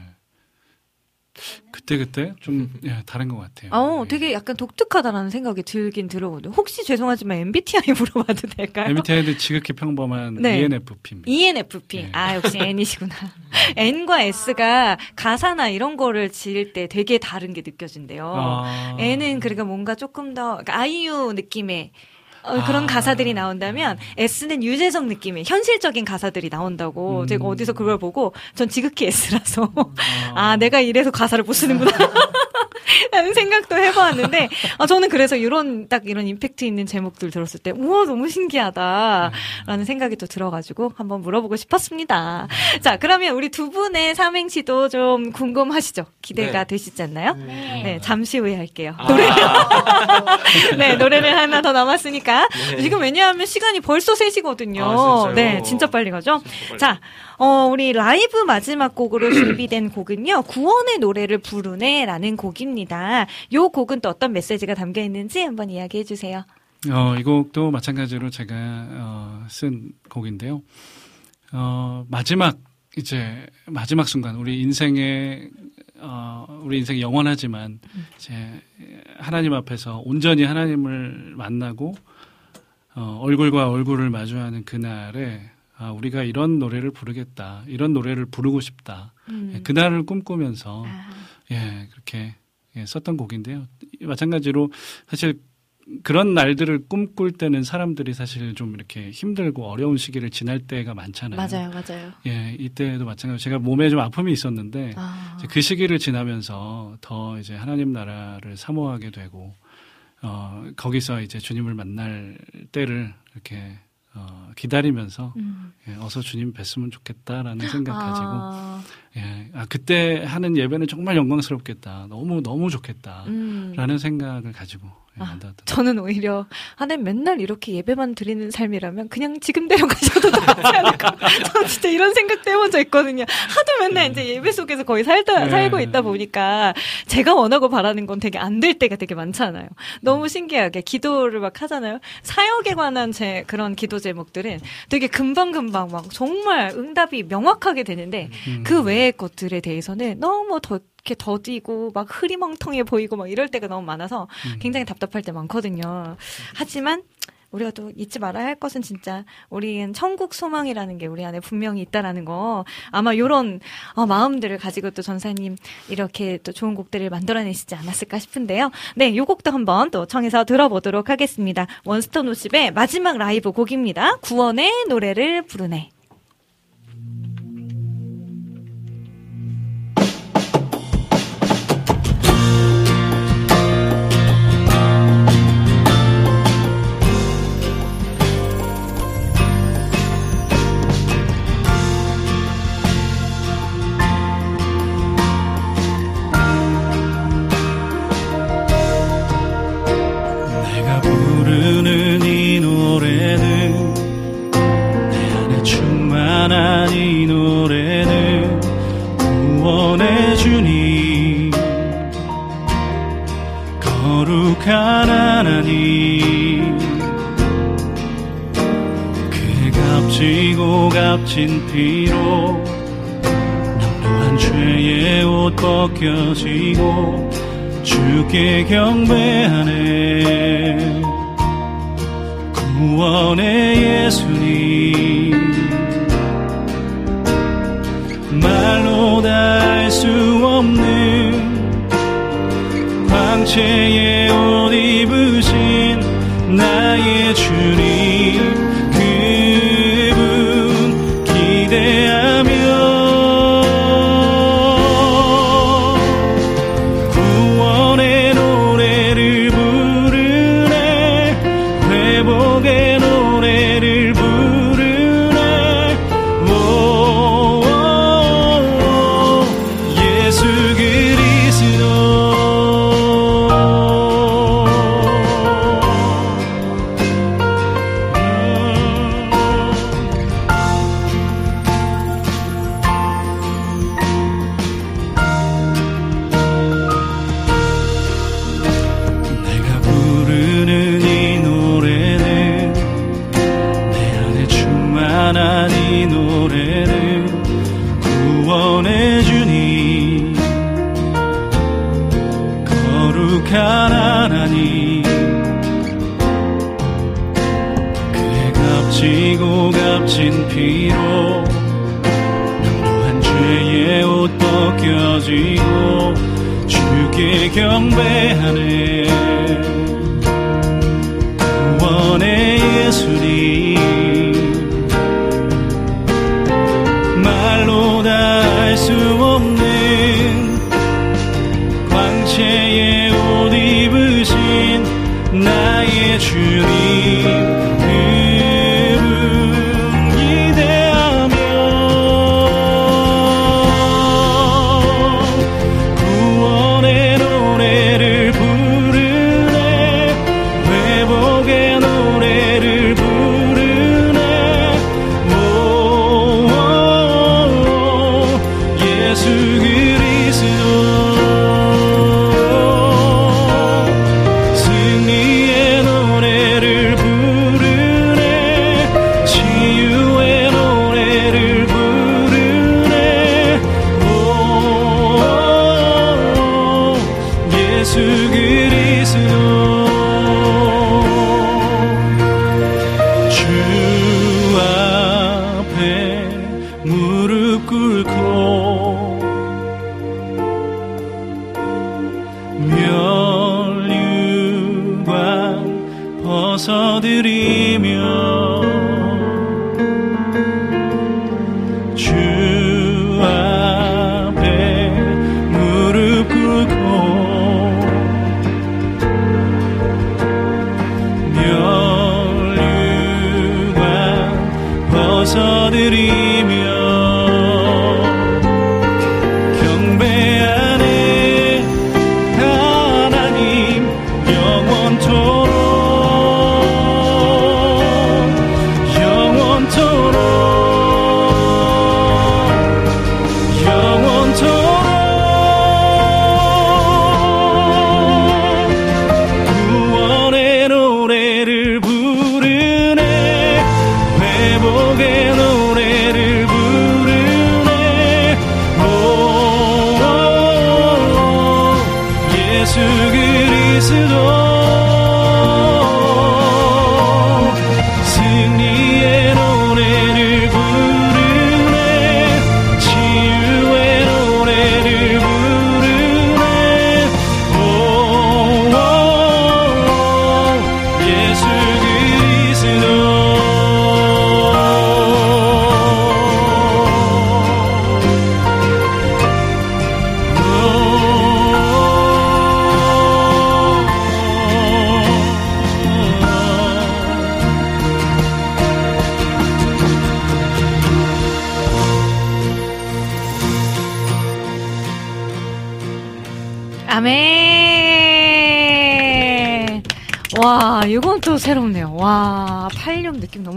그때 그때 좀 예, 다른 것 같아요. 어, 되게 약간 독특하다라는 생각이 들긴 들어거든요. 혹시 죄송하지만 MBTI 물어봐도 될까요? MBTI도 지극히 평범한 네. ENFP입니다. ENFP. 아, 역시 N이시구나. N과 S가 가사나 이런 거를 지을 때 되게 다른 게 느껴진대요. 아. N은 그러니까 뭔가 조금 더 그러니까 아이유 느낌의 어, 그런 아. 가사들이 나온다면 S는 유재석 느낌의 현실적인 가사들이 나온다고 음. 제가 어디서 그걸 보고 전 지극히 S라서 아 내가 이래서 가사를 못 쓰는구나 라는 생각도 해보았는데 아, 저는 그래서 이런 딱 이런 임팩트 있는 제목들 들었을 때 우와 너무 신기하다 라는 생각이 또 들어가지고 한번 물어보고 싶었습니다. 자 그러면 우리 두 분의 삼행시도 좀 궁금하시죠? 기대가 네. 되시지 않나요? 네. 네 잠시 후에 할게요. 아. 노래 네 노래를 하나 더 남았으니까 네. 지금 왜냐하면 시간이 벌써 3시거든요. 아? 네 진짜 빨리 가죠. 진짜 빨리. 자, 어, 우리 라이브 마지막 곡으로 준비된 곡은요, 구원의 노래를 부르네라는 곡입니다. 요 곡은 또 어떤 메시지가 담겨 있는지 한번 이야기해 주세요. 어, 이 곡도 마찬가지로 제가 어, 쓴 곡인데요. 어, 마지막 이제 마지막 순간 우리 인생의 어, 우리 인생이 영원하지만 이제 하나님 앞에서 온전히 하나님을 만나고 어, 얼굴과 얼굴을 마주하는 그날에 아, 우리가 이런 노래를 부르겠다, 이런 노래를 부르고 싶다. 음. 예, 그날을 꿈꾸면서 아, 예, 그렇게 예, 썼던 곡인데요. 마찬가지로 사실 그런 날들을 꿈꿀 때는 사람들이 사실 좀 이렇게 힘들고 어려운 시기를 지날 때가 많잖아요. 맞아요, 맞아요. 예, 이때도 마찬가지로 제가 몸에 좀 아픔이 있었는데 아, 그 시기를 지나면서 더 이제 하나님 나라를 사모하게 되고 어, 거기서 이제 주님을 만날 때를 이렇게 어, 기다리면서 음. 예, 어서 주님 뵀으면 좋겠다라는 생각 가지고 아, 예, 아, 그때 하는 예배는 정말 영광스럽겠다. 너무, 너무 좋겠다. 음. 라는 생각을 가지고 예, 아. 저는 오히려 하나님 맨날 이렇게 예배만 드리는 삶이라면 그냥 지금대로 가셔도 낫지 않을까. 저는 진짜 이런 해본 적 있거든요. 하도 맨날 이제 예배 속에서 거의 살다 네. 살고 있다 보니까 제가 원하고 바라는 건 되게 안 될 때가 되게 많잖아요. 너무 신기하게 기도를 막 하잖아요. 사역에 관한 제 그런 기도 제목들은 되게 금방 금방 막 정말 응답이 명확하게 되는데 음. 그 외의 것들에 대해서는 너무 더 이렇게 더디고 막 흐리멍텅해 보이고 막 이럴 때가 너무 많아서 음. 굉장히 답답할 때 많거든요. 하지만 우리가 또 잊지 말아야 할 것은 진짜 우리는 천국 소망이라는 게 우리 안에 분명히 있다라는 거 아마 요런 어, 마음들을 가지고 또 전사님 이렇게 또 좋은 곡들을 만들어내시지 않았을까 싶은데요. 네, 요 곡도 한번 또 청해서 들어보도록 하겠습니다. 원스톤 오십의 마지막 라이브 곡입니다. 구원의 노래를 부르네.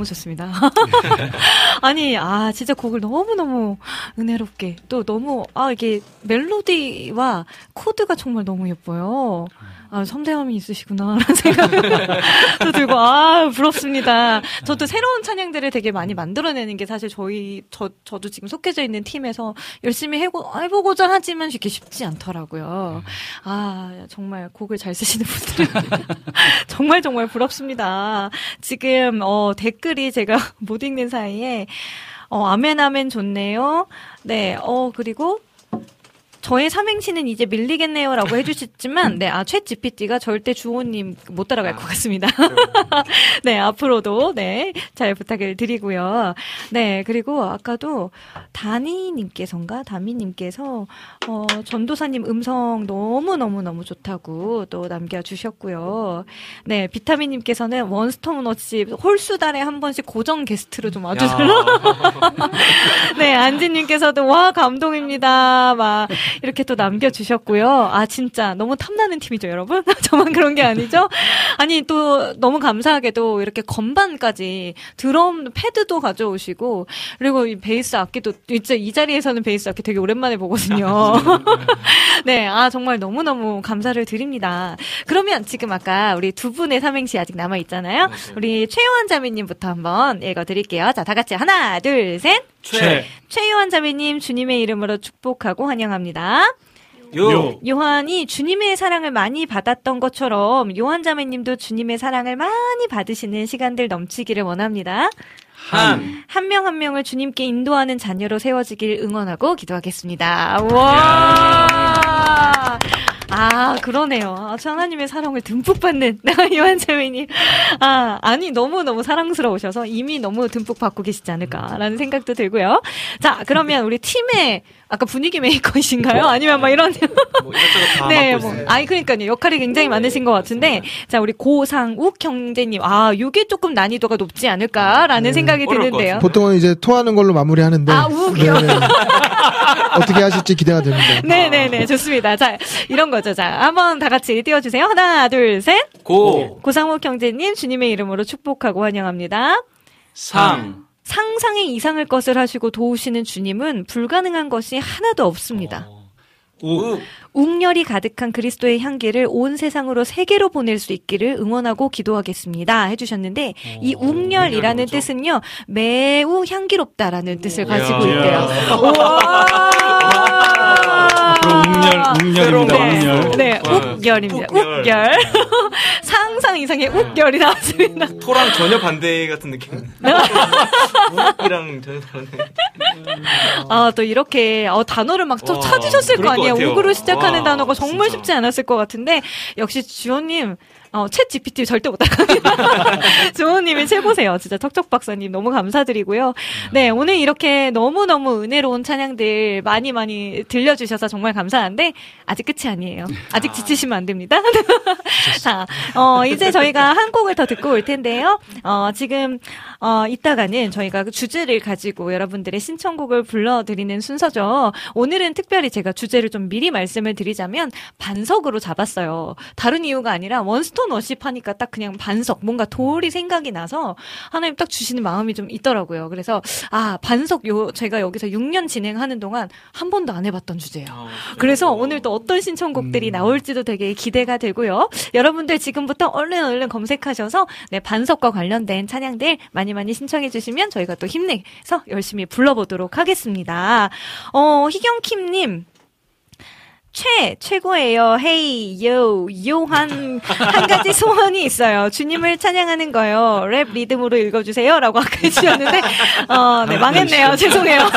너무 좋습니다. 아니, 아, 진짜 곡을 너무너무 은혜롭게, 또 너무, 아, 이게 멜로디와 코드가 정말 너무 예뻐요. 아, 섬세함이 있으시구나, 라는 생각도 들고, 아, 부럽습니다. 저도 새로운 찬양들을 되게 많이 만들어내는 게 사실 저희, 저, 저도 지금 속해져 있는 팀에서 열심히 해보, 해보고자 하지만 이게 쉽지 않더라고요. 아, 정말 곡을 잘 쓰시는 분들은 정말 정말 부럽습니다. 지금, 어, 댓글이 제가 못 읽는 사이에, 어, 아멘, 아멘 좋네요. 네, 어, 그리고, 저의 삼행시는 이제 밀리겠네요라고 해주셨지만, 네, 아, 최 GPT가 절대 주호님 못 따라갈 것 같습니다. 네, 앞으로도, 네, 잘 부탁을 드리고요. 네, 그리고 아까도 다니님께서인가? 다미님께서, 어, 전도사님 음성 너무너무너무 좋다고 또 남겨주셨고요. 네, 비타민님께서는 원스톤워치 홀수 달에 한 번씩 고정 게스트로 좀 와주세요. 네, 안지님께서도 와, 감동입니다. 막, 이렇게 또 남겨주셨고요. 아, 진짜 너무 탐나는 팀이죠, 여러분? 저만 그런 게 아니죠? 아니, 또 너무 감사하게도 이렇게 건반까지 드럼 패드도 가져오시고, 그리고 이 베이스 악기도, 진짜 이 자리에서는 베이스 악기 되게 오랜만에 보거든요. 네, 아, 정말 너무너무 감사를 드립니다. 그러면 지금 아까 우리 두 분의 삼행시 아직 남아있잖아요. 우리 최요한 자매님부터 한번 읽어드릴게요. 자, 다 같이 하나, 둘, 셋. 최. 최요한 자매님 주님의 이름으로 축복하고 환영합니다. 요. 요한이 주님의 사랑을 많이 받았던 것처럼 요한 자매님도 주님의 사랑을 많이 받으시는 시간들 넘치기를 원합니다. 한. 한 명 한 명을 주님께 인도하는 자녀로 세워지길 응원하고 기도하겠습니다. 와! 아, 그러네요. 아, 저 하나님의 사랑을 듬뿍 받는 요한 자매님. 아, 아니, 너무너무 사랑스러우셔서 이미 너무 듬뿍 받고 계시지 않을까라는 생각도 들고요. 자, 그러면 우리 팀의 아까 분위기 메이커이신가요? 아니면 막 이런. 뭐 이것저것 다 네, 맡고 뭐, 있어요. 아니, 그러니까요. 역할이 굉장히 많으신 것 같은데. 자, 우리 고상욱 형제님. 아, 요게 조금 난이도가 높지 않을까라는 생각이 어려울 것 드는데요. 보통은 이제 토하는 걸로 마무리하는데 아, 우겨. 네네. 어떻게 하실지 기대가 됩니다. 네네네, 좋습니다. 자, 이런 거죠. 자, 한번 다 같이 띄워주세요. 하나, 둘, 셋. 고. 고상욱 형제님, 주님의 이름으로 축복하고 환영합니다. 상. 상상의 이상을 것을 하시고 도우시는 주님은 불가능한 것이 하나도 없습니다. 우. 웅열이 가득한 그리스도의 향기를 온 세상으로 세계로 보낼 수 있기를 응원하고 기도하겠습니다. 해주셨는데 이 웅열이라는 뜻은요 매우 향기롭다라는 뜻을 가지고 이야. 있대요. 앞으로 웅열, 웅열입니다, 네, 웅열. 네, 와, 욱열입니다. 욱열. 욱열. 상상 이상의 욱열이 나왔습니다. 토랑 전혀 반대 같은 느낌. 우이랑 전혀 다른. 아, 또 이렇게 어, 단어를 막또 와, 찾으셨을 거 아니에요. 같아요. 욱으로 시작하는 와, 단어가 정말 진짜. 쉽지 않았을 것 같은데 역시 주호님 어, 챗 GPT 절대 못 따라갑니다. 주호님이 최고세요. 진짜 턱턱 박사님 너무 감사드리고요. 네, 오늘 이렇게 너무너무 은혜로운 찬양들 많이 많이 들려주셔서 정말 감사한데 아직 끝이 아니에요. 아직 지치시면 안 됩니다. 자, 어, 이제 저희가 한 곡을 더 듣고 올 텐데요. 어, 지금, 어, 이따가는 저희가 그 주제를 가지고 여러분들의 신청곡을 불러드리는 순서죠. 오늘은 특별히 제가 주제를 좀 미리 말씀을 드리자면 반석으로 잡았어요. 다른 이유가 아니라 원스 톤 워십 하니까 딱 그냥 반석, 뭔가 돌이 생각이 나서 하나님 딱 주시는 마음이 좀 있더라고요. 그래서, 아, 반석 요, 제가 여기서 6년 진행하는 동안 한 번도 안 해봤던 주제예요. 아, 그래서 오늘 또 어떤 신청곡들이 나올지도 되게 기대가 되고요. 여러분들 지금부터 얼른 얼른 검색하셔서 네, 반석과 관련된 찬양들 많이 많이 신청해 주시면 저희가 또 힘내서 열심히 불러보도록 하겠습니다. 어, 희경킴님. 최, 최고예요. 헤이, 요, 요한, 한 가지 소원이 있어요. 주님을 찬양하는 거요. 랩 리듬으로 읽어주세요. 라고 아까 해주셨는데, 어, 네, 망했네요. 죄송해요.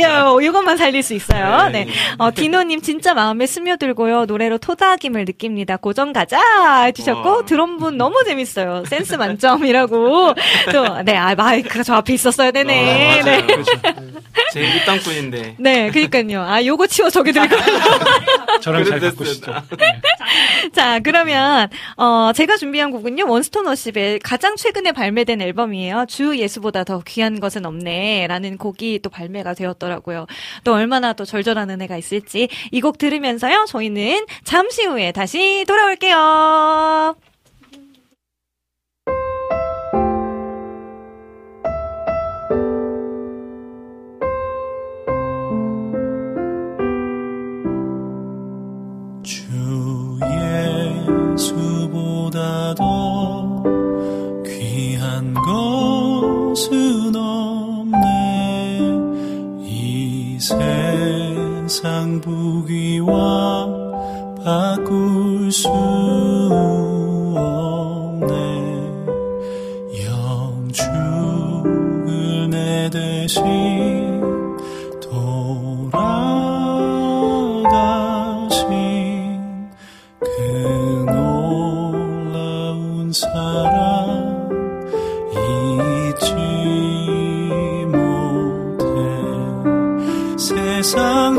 요, 이것만 살릴 수 있어요. 네. 어, 디노님 진짜 마음에 스며들고요. 노래로 토닥임을 느낍니다. 고정 가자! 해주셨고, 와. 드럼분 너무 재밌어요. 센스 만점이라고. 또, 네, 아, 마이크가 저 앞에 있었어야 되네. 어, 네. 맞아요. 제 밑땅꾼인데. 네, 그니까요. 아, 요거 치워 저기 들고. 저랑 잘 바꾸시죠. 됐어요. 자, 그러면, 어, 제가 준비한 곡은요, 원스톤 워십의 가장 최근에 발매된 앨범이에요. 주 예수보다 더 귀한 것은 없네. 라는 곡이 또 발매가 되었더라고요. 또 얼마나 또 절절한 은혜가 있을지 이 곡 들으면서요, 저희는 잠시 후에 다시 돌아올게요. 세상 부귀와 바꿀 수 세상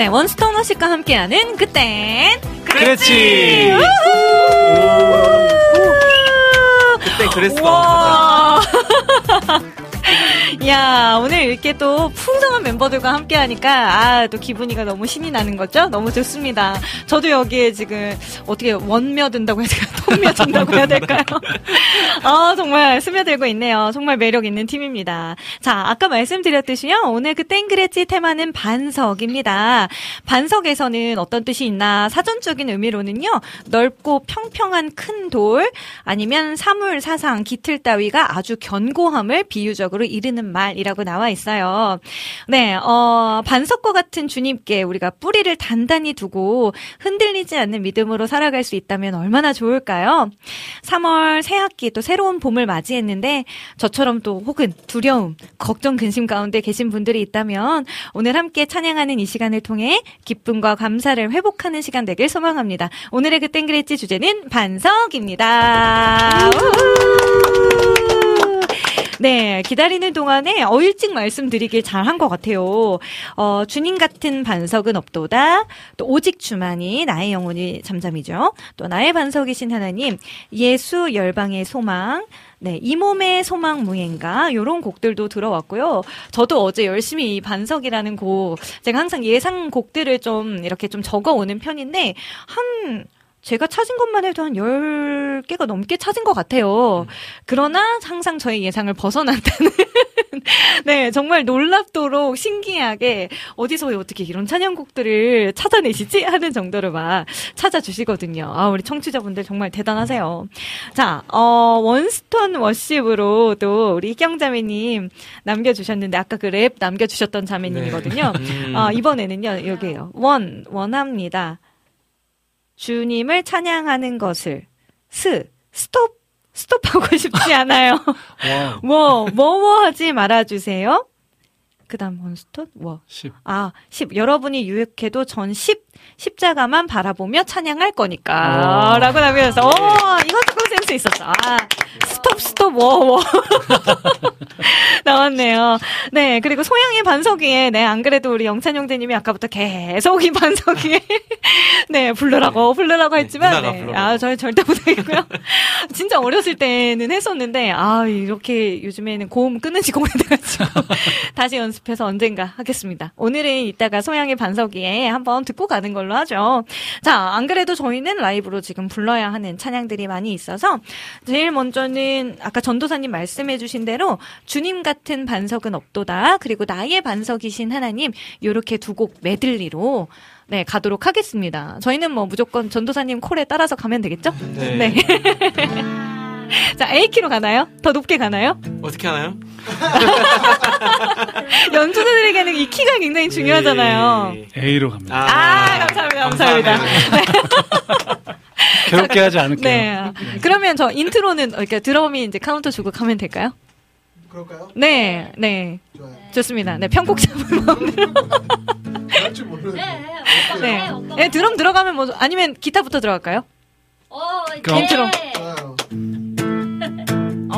네, 원스토너 씨과 함께하는 그땐 그랬지. 그때 그랬어. 와. 야, 오늘 이렇게 또 풍성한 멤버들과 함께 하니까, 아, 또 기분이가 너무 신이 나는 거죠? 너무 좋습니다. 저도 여기에 지금 어떻게 원며 든다고 해야 될까요? 통며 든다고 해야 될까요? 아, 정말 스며들고 있네요. 정말 매력 있는 팀입니다. 자, 아까 말씀드렸듯이요. 오늘 그 땡그레치 테마는 반석입니다. 반석에서는 어떤 뜻이 있나? 사전적인 의미로는요. 넓고 평평한 큰 돌, 아니면 사물, 사상, 기틀 따위가 아주 견고함을 비유적으로 이르는 말 이라고 나와 있어요. 네, 어, 반석과 같은 주님께 우리가 뿌리를 단단히 두고 흔들리지 않는 믿음으로 살아갈 수 있다면 얼마나 좋을까요? 3월 새 학기 또 새로운 봄을 맞이했는데 저처럼 또 혹은 두려움, 걱정, 근심 가운데 계신 분들이 있다면 오늘 함께 찬양하는 이 시간을 통해 기쁨과 감사를 회복하는 시간 되길 소망합니다. 오늘의 그 땡그레지 주제는 반석입니다. 네, 기다리는 동안에 어 일찍 말씀드리길 잘한 것 같아요. 어, 주님 같은 반석은 없도다. 또 오직 주만이 나의 영혼이 잠잠이죠. 또 나의 반석이신 하나님, 예수 열방의 소망. 네, 이 몸의 소망 무행가 요런 곡들도 들어왔고요. 저도 어제 열심히 이 반석이라는 곡 제가 항상 예상 곡들을 좀 이렇게 좀 적어 오는 편인데 한 제가 찾은 것만 해도 한 10개가 넘게 찾은 것 같아요. 그러나 항상 저의 예상을 벗어난다는. 네, 정말 놀랍도록 신기하게 어디서 어떻게 이런 찬양곡들을 찾아내시지? 하는 정도로 막 찾아주시거든요. 아, 우리 청취자분들 정말 대단하세요. 자, 어, 원스톤 워십으로 또 우리 이경 자매님 남겨주셨는데 아까 그 랩 남겨주셨던 자매님이거든요. 네. 음. 어, 이번에는요, 여기에요. 원, 원합니다. 주님을 찬양하는 것을 스 스톱 스톱하고 싶지 않아요. 뭐 뭐뭐 하지 말아 주세요. 그다음 원스톤 워. 10. 아, 10. 여러분이 유익해도 전 10, 십자가만 바라보며 찬양할 거니까. 오. 라고 하면서, 오, 이거 조금 센스 있었어. 아, 스톱, 스톱, 워, 워. 나왔네요. 네, 그리고 소양의 반석 위에, 네, 안 그래도 우리 영찬 형제님이 아까부터 계속 이 반석 위에, 네, 부르라고, 부르라고 했지만, 누나가 네, 불러라. 아, 저희 절대 못하겠고요. 진짜 어렸을 때는 했었는데, 아, 이렇게 요즘에는 고음 끊는지 공연돼가지고, 다시 연습해서 언젠가 하겠습니다. 오늘은 이따가 소양의 반석 위에 한번 듣고 가는 걸로 하죠. 자, 안 그래도 저희는 라이브로 지금 불러야 하는 찬양들이 많이 있어서, 제일 먼저는 아까 전도사님 말씀해 주신 대로 주님 같은 반석은 없도다. 그리고 나의 반석이신 하나님 요렇게 두 곡 메들리로 네, 가도록 하겠습니다. 저희는 뭐 무조건 전도사님 콜에 따라서 가면 되겠죠? 네. 자, A키로 가나요? 더 높게 가나요? 어떻게 하나요? 연주자들에게는 이 키가 굉장히 중요하잖아요. A로 갑니다. 아, 감사합니다. 감사합니다. 괴롭게 하지 않을게요. 네. 그러면 저 intro는 이렇게 드럼이 이제 카운트 주고 가면 될까요? 그럴까요? 네, 네. 좋습니다. 네, 편곡 잡을 마음대로. 할줄 모르는. 네. 네, 드럼 들어가면 뭐, 아니면 기타부터 들어갈까요? 그럼. 인트로.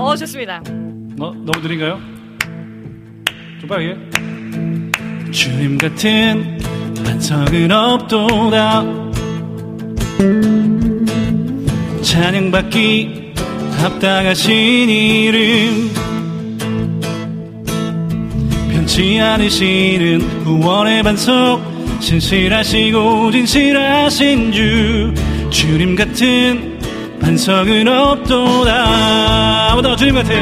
어, 좋습니다. 어, 너무 느린가요? 좀 빠르게. 주님 같은 반석은 없도다. 찬양받기 합당하신 이름. 변치 않으시는 구원의 반석. 신실하시고 진실하신 주. 주님 같은 반석은 없도다. 아무도 주님 같은.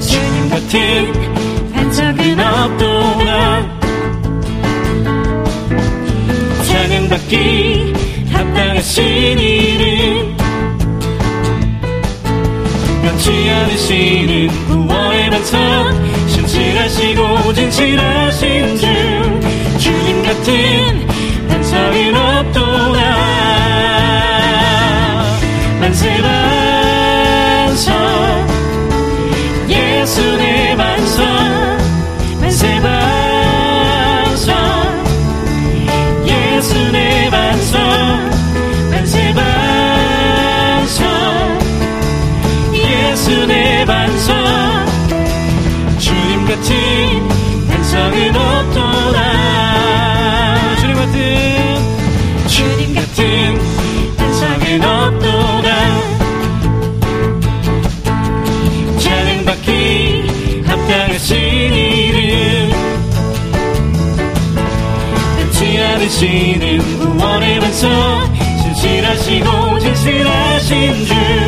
주님 같은 반석은 없도다. 찬양받기 합당하신 이름. 변치 않으시는 구원의 반석. 신실하시고 진실하신 주. 주님 같은 반석은 없도다. 만세 반석 예수 내 신실하시고 진실하신 주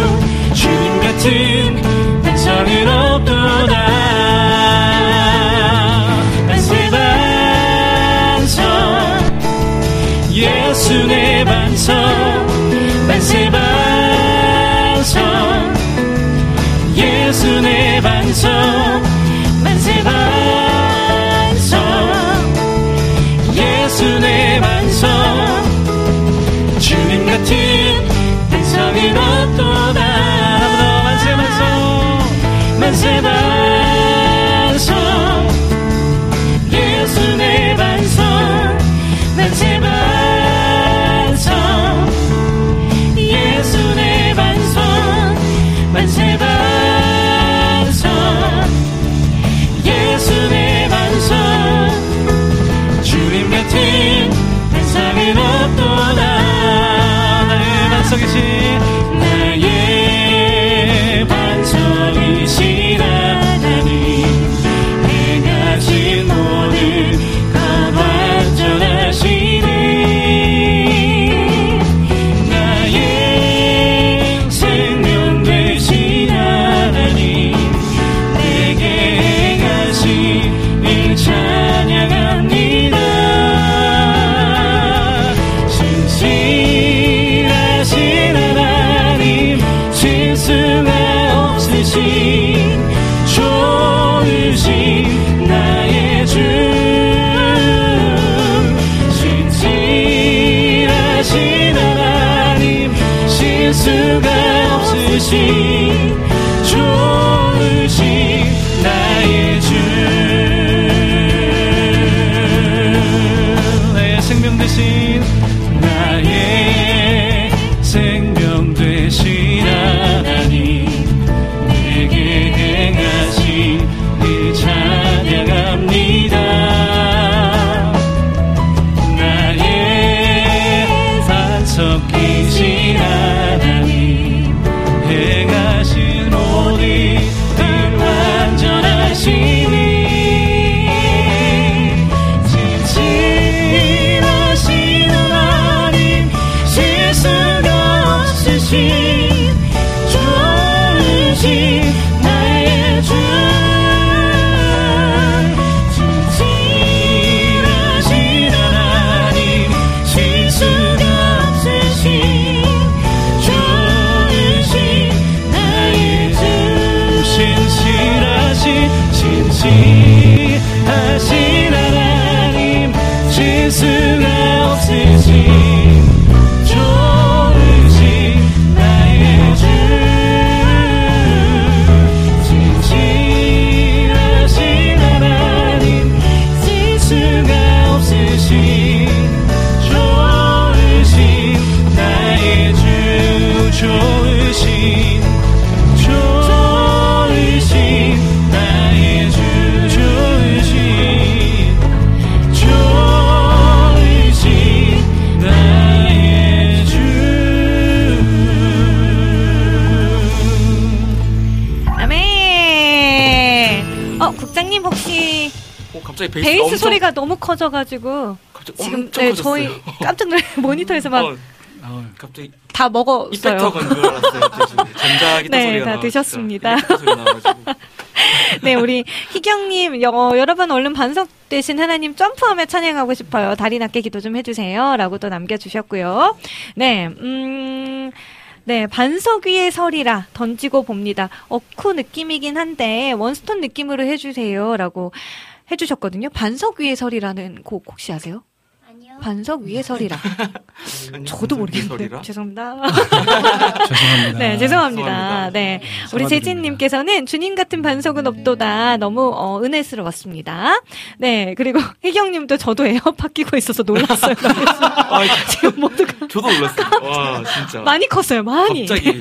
하 갑자기 베이스, 베이스 소리가 너무 커져가지고 지금 네. 저희 깜짝 놀래 모니터에서 막 어, 갑자기 다 먹었어요. 이펙터 건줄 알았어요. 전자기타 네, 소리가 다 나와, 드셨습니다. 네, 우리 희경님, 여, 여러분 얼른 반석 되신 하나님 점프하며 찬양하고 싶어요. 다리 낮게 기도 좀 해주세요. 라고 또 남겨주셨고요. 네, 음, 네, 반석 위에 서리라 던지고 봅니다. 어쿠 느낌이긴 한데 원스톤 느낌으로 해주세요. 라고 해주셨거든요. 반석 위에 서리라는 곡 혹시 아세요? 반석 위에 서리라. 저도 모르겠는데? 죄송합니다. 죄송합니다. 네, 죄송합니다. 네, 우리. 재진님께서는 주님 같은 반석은 없도다. 너무 어, 은혜스러웠습니다. 네, 그리고 희경님도 저도 에어팟 끼고 있어서 놀랐어요. 지금 모두가 저도 놀랐어요. 와, 진짜. 많이 컸어요, 많이. 갑자기.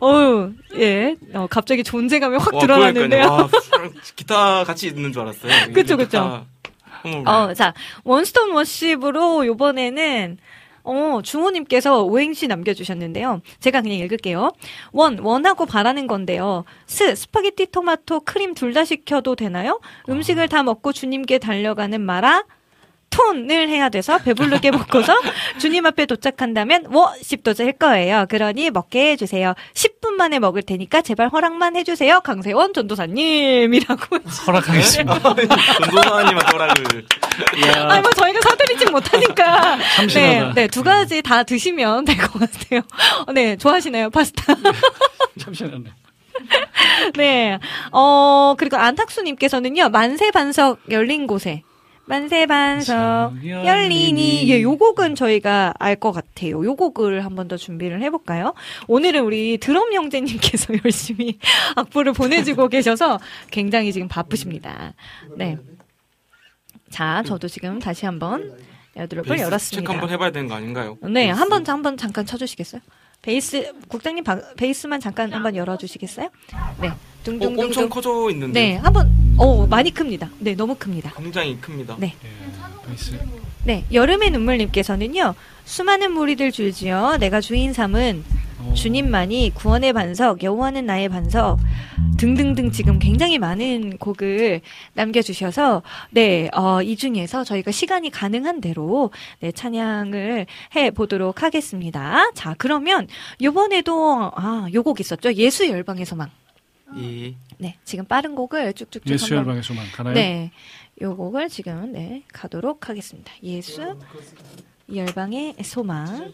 어우, 예, 어, 갑자기 존재감이 확 와, 드러났는데요. 와, 기타 같이 있는 줄 알았어요. 그쵸. 어머, 어, 자, 원스톤 워십으로 요번에는 어, 주호님께서 오행시 남겨주셨는데요. 제가 그냥 읽을게요. 원, 원하고 바라는 건데요. 스, 스파게티, 토마토, 크림 둘 다 시켜도 되나요? 음식을 다 먹고 주님께 달려가는 마라, 톤을 해야 돼서 배부르게 먹고서 주님 앞에 도착한다면 워십도 될 거예요. 그러니 먹게 해주세요. 10분 만에 먹을 테니까 제발 허락만 해주세요. 강세원 전도사님이라고. 허락하겠습니다. 전도사님한테 허락을. 아니 뭐 저희가 사드리진 못하니까. 네, 네, 두 가지 다 드시면 될 것 같아요. 어, 네, 좋아하시나요, 파스타? 참신하네. 네. 어, 그리고 안탁수님께서는요, 만세 반석 열린 곳에. 만세반석 열리니. 예, 요 곡은 저희가 알 것 같아요. 요 곡을 한 번 더 준비를 해볼까요? 오늘은 우리 드럼 형제님께서 열심히 악보를 보내주고 계셔서 굉장히 지금 바쁘십니다. 네. 자, 저도 지금 다시 한번 에어드롭을 열었습니다. 체크 한번 해봐야 되는 거 아닌가요? 네, 한번 한 번 잠깐 쳐주시겠어요? 베이스 국장님 바- 베이스만 잠깐 한번 열어주시겠어요? 네, 어, 둥둥둥둥. 엄청 커져 있는데. 네, 한번 어 많이 큽니다. 네, 너무 큽니다. 굉장히 큽니다. 네. 베이스. 네, 여름의 눈물님께서는요, 수많은 무리들 줄지어 내가 주인 삼은 주님만이 구원의 반석, 여호와는 나의 반석 등등등 지금 굉장히 많은 곡을 남겨주셔서 네, 어, 이 중에서 저희가 시간이 가능한 대로 네, 찬양을 해 보도록 하겠습니다. 자, 그러면 요번에도 아, 요 곡 있었죠? 예수 열방의 소망. 이 네, 지금 빠른 곡을 쭉쭉쭉 예수 열방의 소망 가나요? 네. 요 곡을 지금 네, 가도록 하겠습니다. 예수 열방의 소망.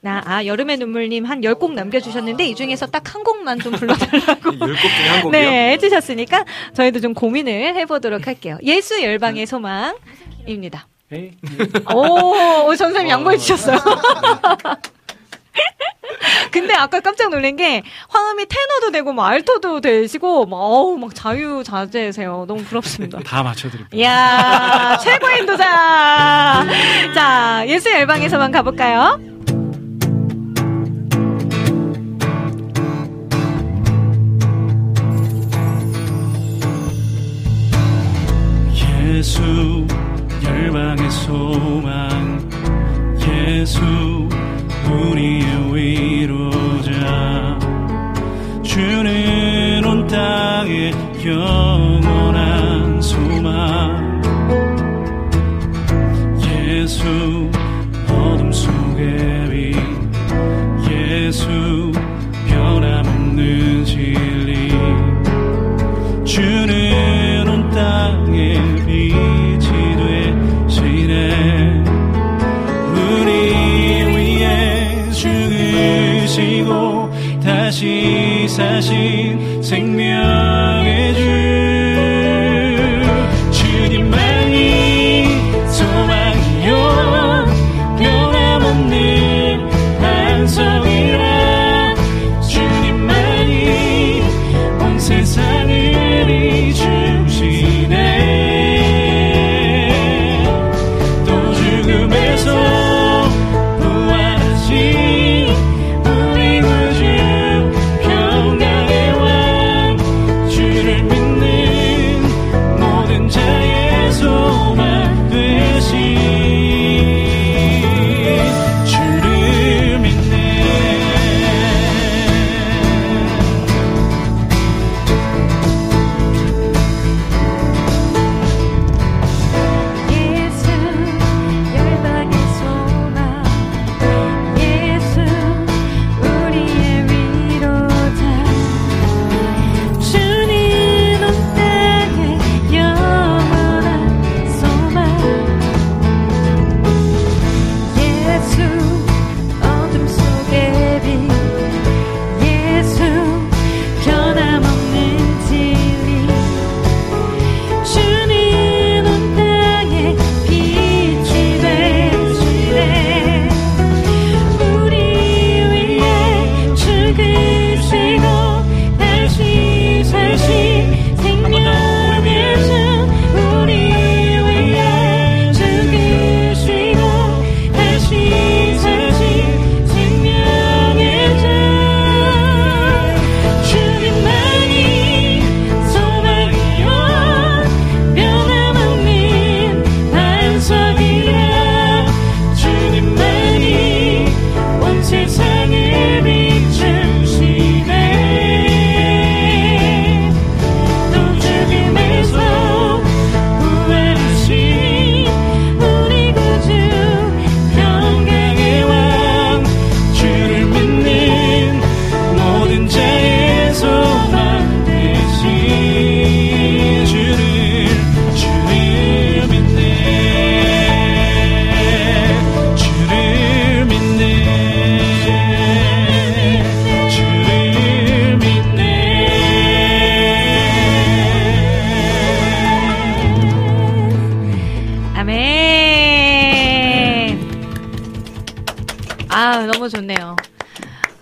나, 아, 여름의 눈물님 한 열 곡 남겨주셨는데, 이 중에서 딱 한 곡만 좀 불러달라고. 열곡 중에 한 곡이요? 네, 해주셨으니까, 저희도 좀 고민을 해보도록 할게요. 예수 열방의 소망입니다. 오, 오, 전사님 양보해주셨어요. 근데 아까 깜짝 놀란 게, 화음이 테너도 되고, 뭐, 알토도 되시고, 막, 어우, 막 자유자재세요. 너무 부럽습니다. 다 맞춰드릴게요. 이야, 최고 인도자! 자, 예수 열방에서만 가볼까요? 예수 열방의 소망 예수 우리의 위로자. 주는 온 땅의 영원한 소망. 예수 죽으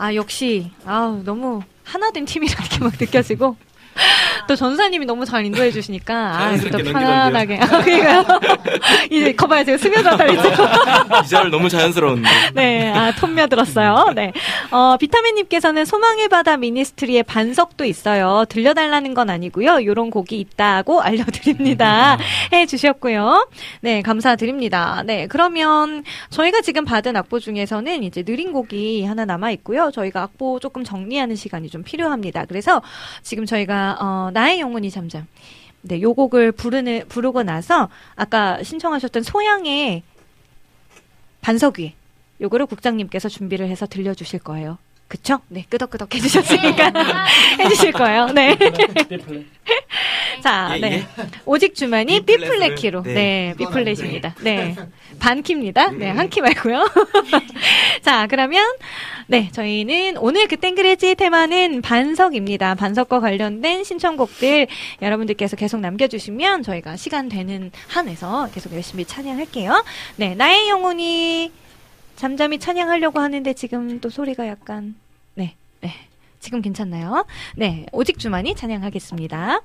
아, 역시, 아 너무 하나된 팀이라는 게 막 느껴지고. 또 전사님이 너무 잘 인도해 주시니까 아, 또 편안하게 아, 그러니까요. 이제 거봐요 제가 스며들었다 그랬죠. 이잘 너무 자연스러운데. 네, 아, 톤며 들었어요. 네. 어, 비타민 님께서는 소망의 바다 미니스트리의 반석도 있어요. 들려달라는 건 아니고요. 요런 곡이 있다고 알려 드립니다. 해 주셨고요. 네, 감사드립니다. 네, 그러면 저희가 지금 받은 악보 중에서는 이제 느린 곡이 하나 남아 있고요. 저희가 악보 조금 정리하는 시간이 좀 필요합니다. 그래서 지금 저희가, 어, 나의 영혼이 잠잠. 네, 요 곡을 부르는, 부르고 나서 아까 신청하셨던 소양의 반석 위에 요거를 국장님께서 준비를 해서 들려주실 거예요. 그쵸? 네, 끄덕끄덕 해주셨으니까 해주실 거예요. 네. 자, 예, 네. 예. 오직 주만이 B플랫을, B플랫 키로. 네. 네, B플랫입니다. 네. 반 키입니다. 네, 한 키 말고요. 자, 그러면 네, 저희는 오늘 그 땡그레지 테마는 반석입니다. 반석과 관련된 신청곡들 여러분들께서 계속 남겨주시면 저희가 시간 되는 한에서 계속 열심히 찬양할게요. 네, 나의 영혼이 잠잠히 찬양하려고 하는데 지금 또 소리가 약간 네, 네. 지금 괜찮나요? 네, 오직 주만이 찬양하겠습니다.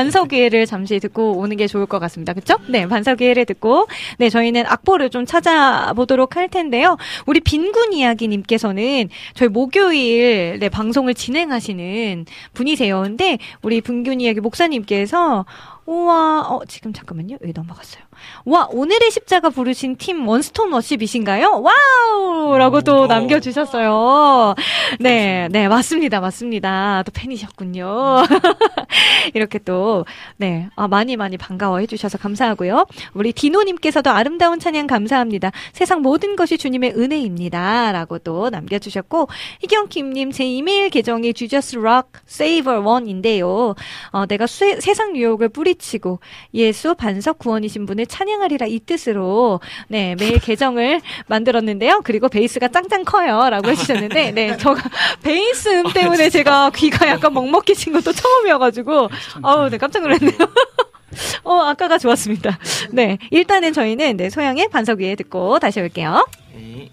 반석위를 잠시 듣고 오는 게 좋을 것 같습니다. 그쵸? 네, 반석위를 듣고, 네, 저희는 악보를 좀 찾아보도록 할 텐데요. 우리 빈군 이야기님께서는 저희 목요일, 네, 방송을 진행하시는 분이세요. 근데 우리 빈군 이야기 목사님께서, 우와, 어, 지금 잠깐만요. 여기 넘어갔어요. 와, 오늘의 십자가 부르신 팀 원스톤 워십이신가요? 와우! 라고 또 남겨주셨어요. 네, 네, 맞습니다. 맞습니다. 또 팬이셨군요. 이렇게 또, 네, 아, 많이 많이 반가워해 주셔서 감사하고요. 우리 디노님께서도 아름다운 찬양 감사합니다. 세상 모든 것이 주님의 은혜입니다. 라고 또 남겨주셨고, 희경킴님, 제 이메일 계정이 주저스 락 세이버 원인데요. 어, 내가 수, 세상 유혹을 뿌리치고 예수 반석 구원이신 분을 찬양하리라 이 뜻으로 네 매일 계정을 만들었는데요. 그리고 베이스가 짱짱 커요 라고 해주셨는데 네 저가 베이스 음 때문에 제가 귀가 약간 먹먹해진 것도 처음이어가지고 어우 네 깜짝 놀랐네요. 어 아까가 좋았습니다. 네 일단은 저희는 네 소양의 반석 위에 듣고 다시 올게요. 네.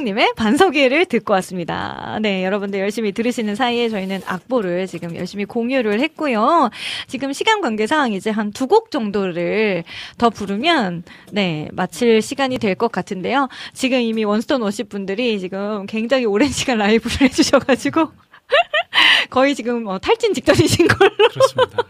소양님의 반석이를 듣고 왔습니다. 네, 여러분들 열심히 들으시는 사이에 저희는 악보를 지금 열심히 공유를 했고요. 지금 시간 관계상 이제 한 두 곡 정도를 더 부르면 네, 마칠 시간이 될 것 같은데요. 지금 이미 원스톤 워십 분들이 지금 굉장히 오랜 시간 라이브를 해주셔가지고 거의 지금 어, 탈진 직전이신 걸로. 그렇습니다.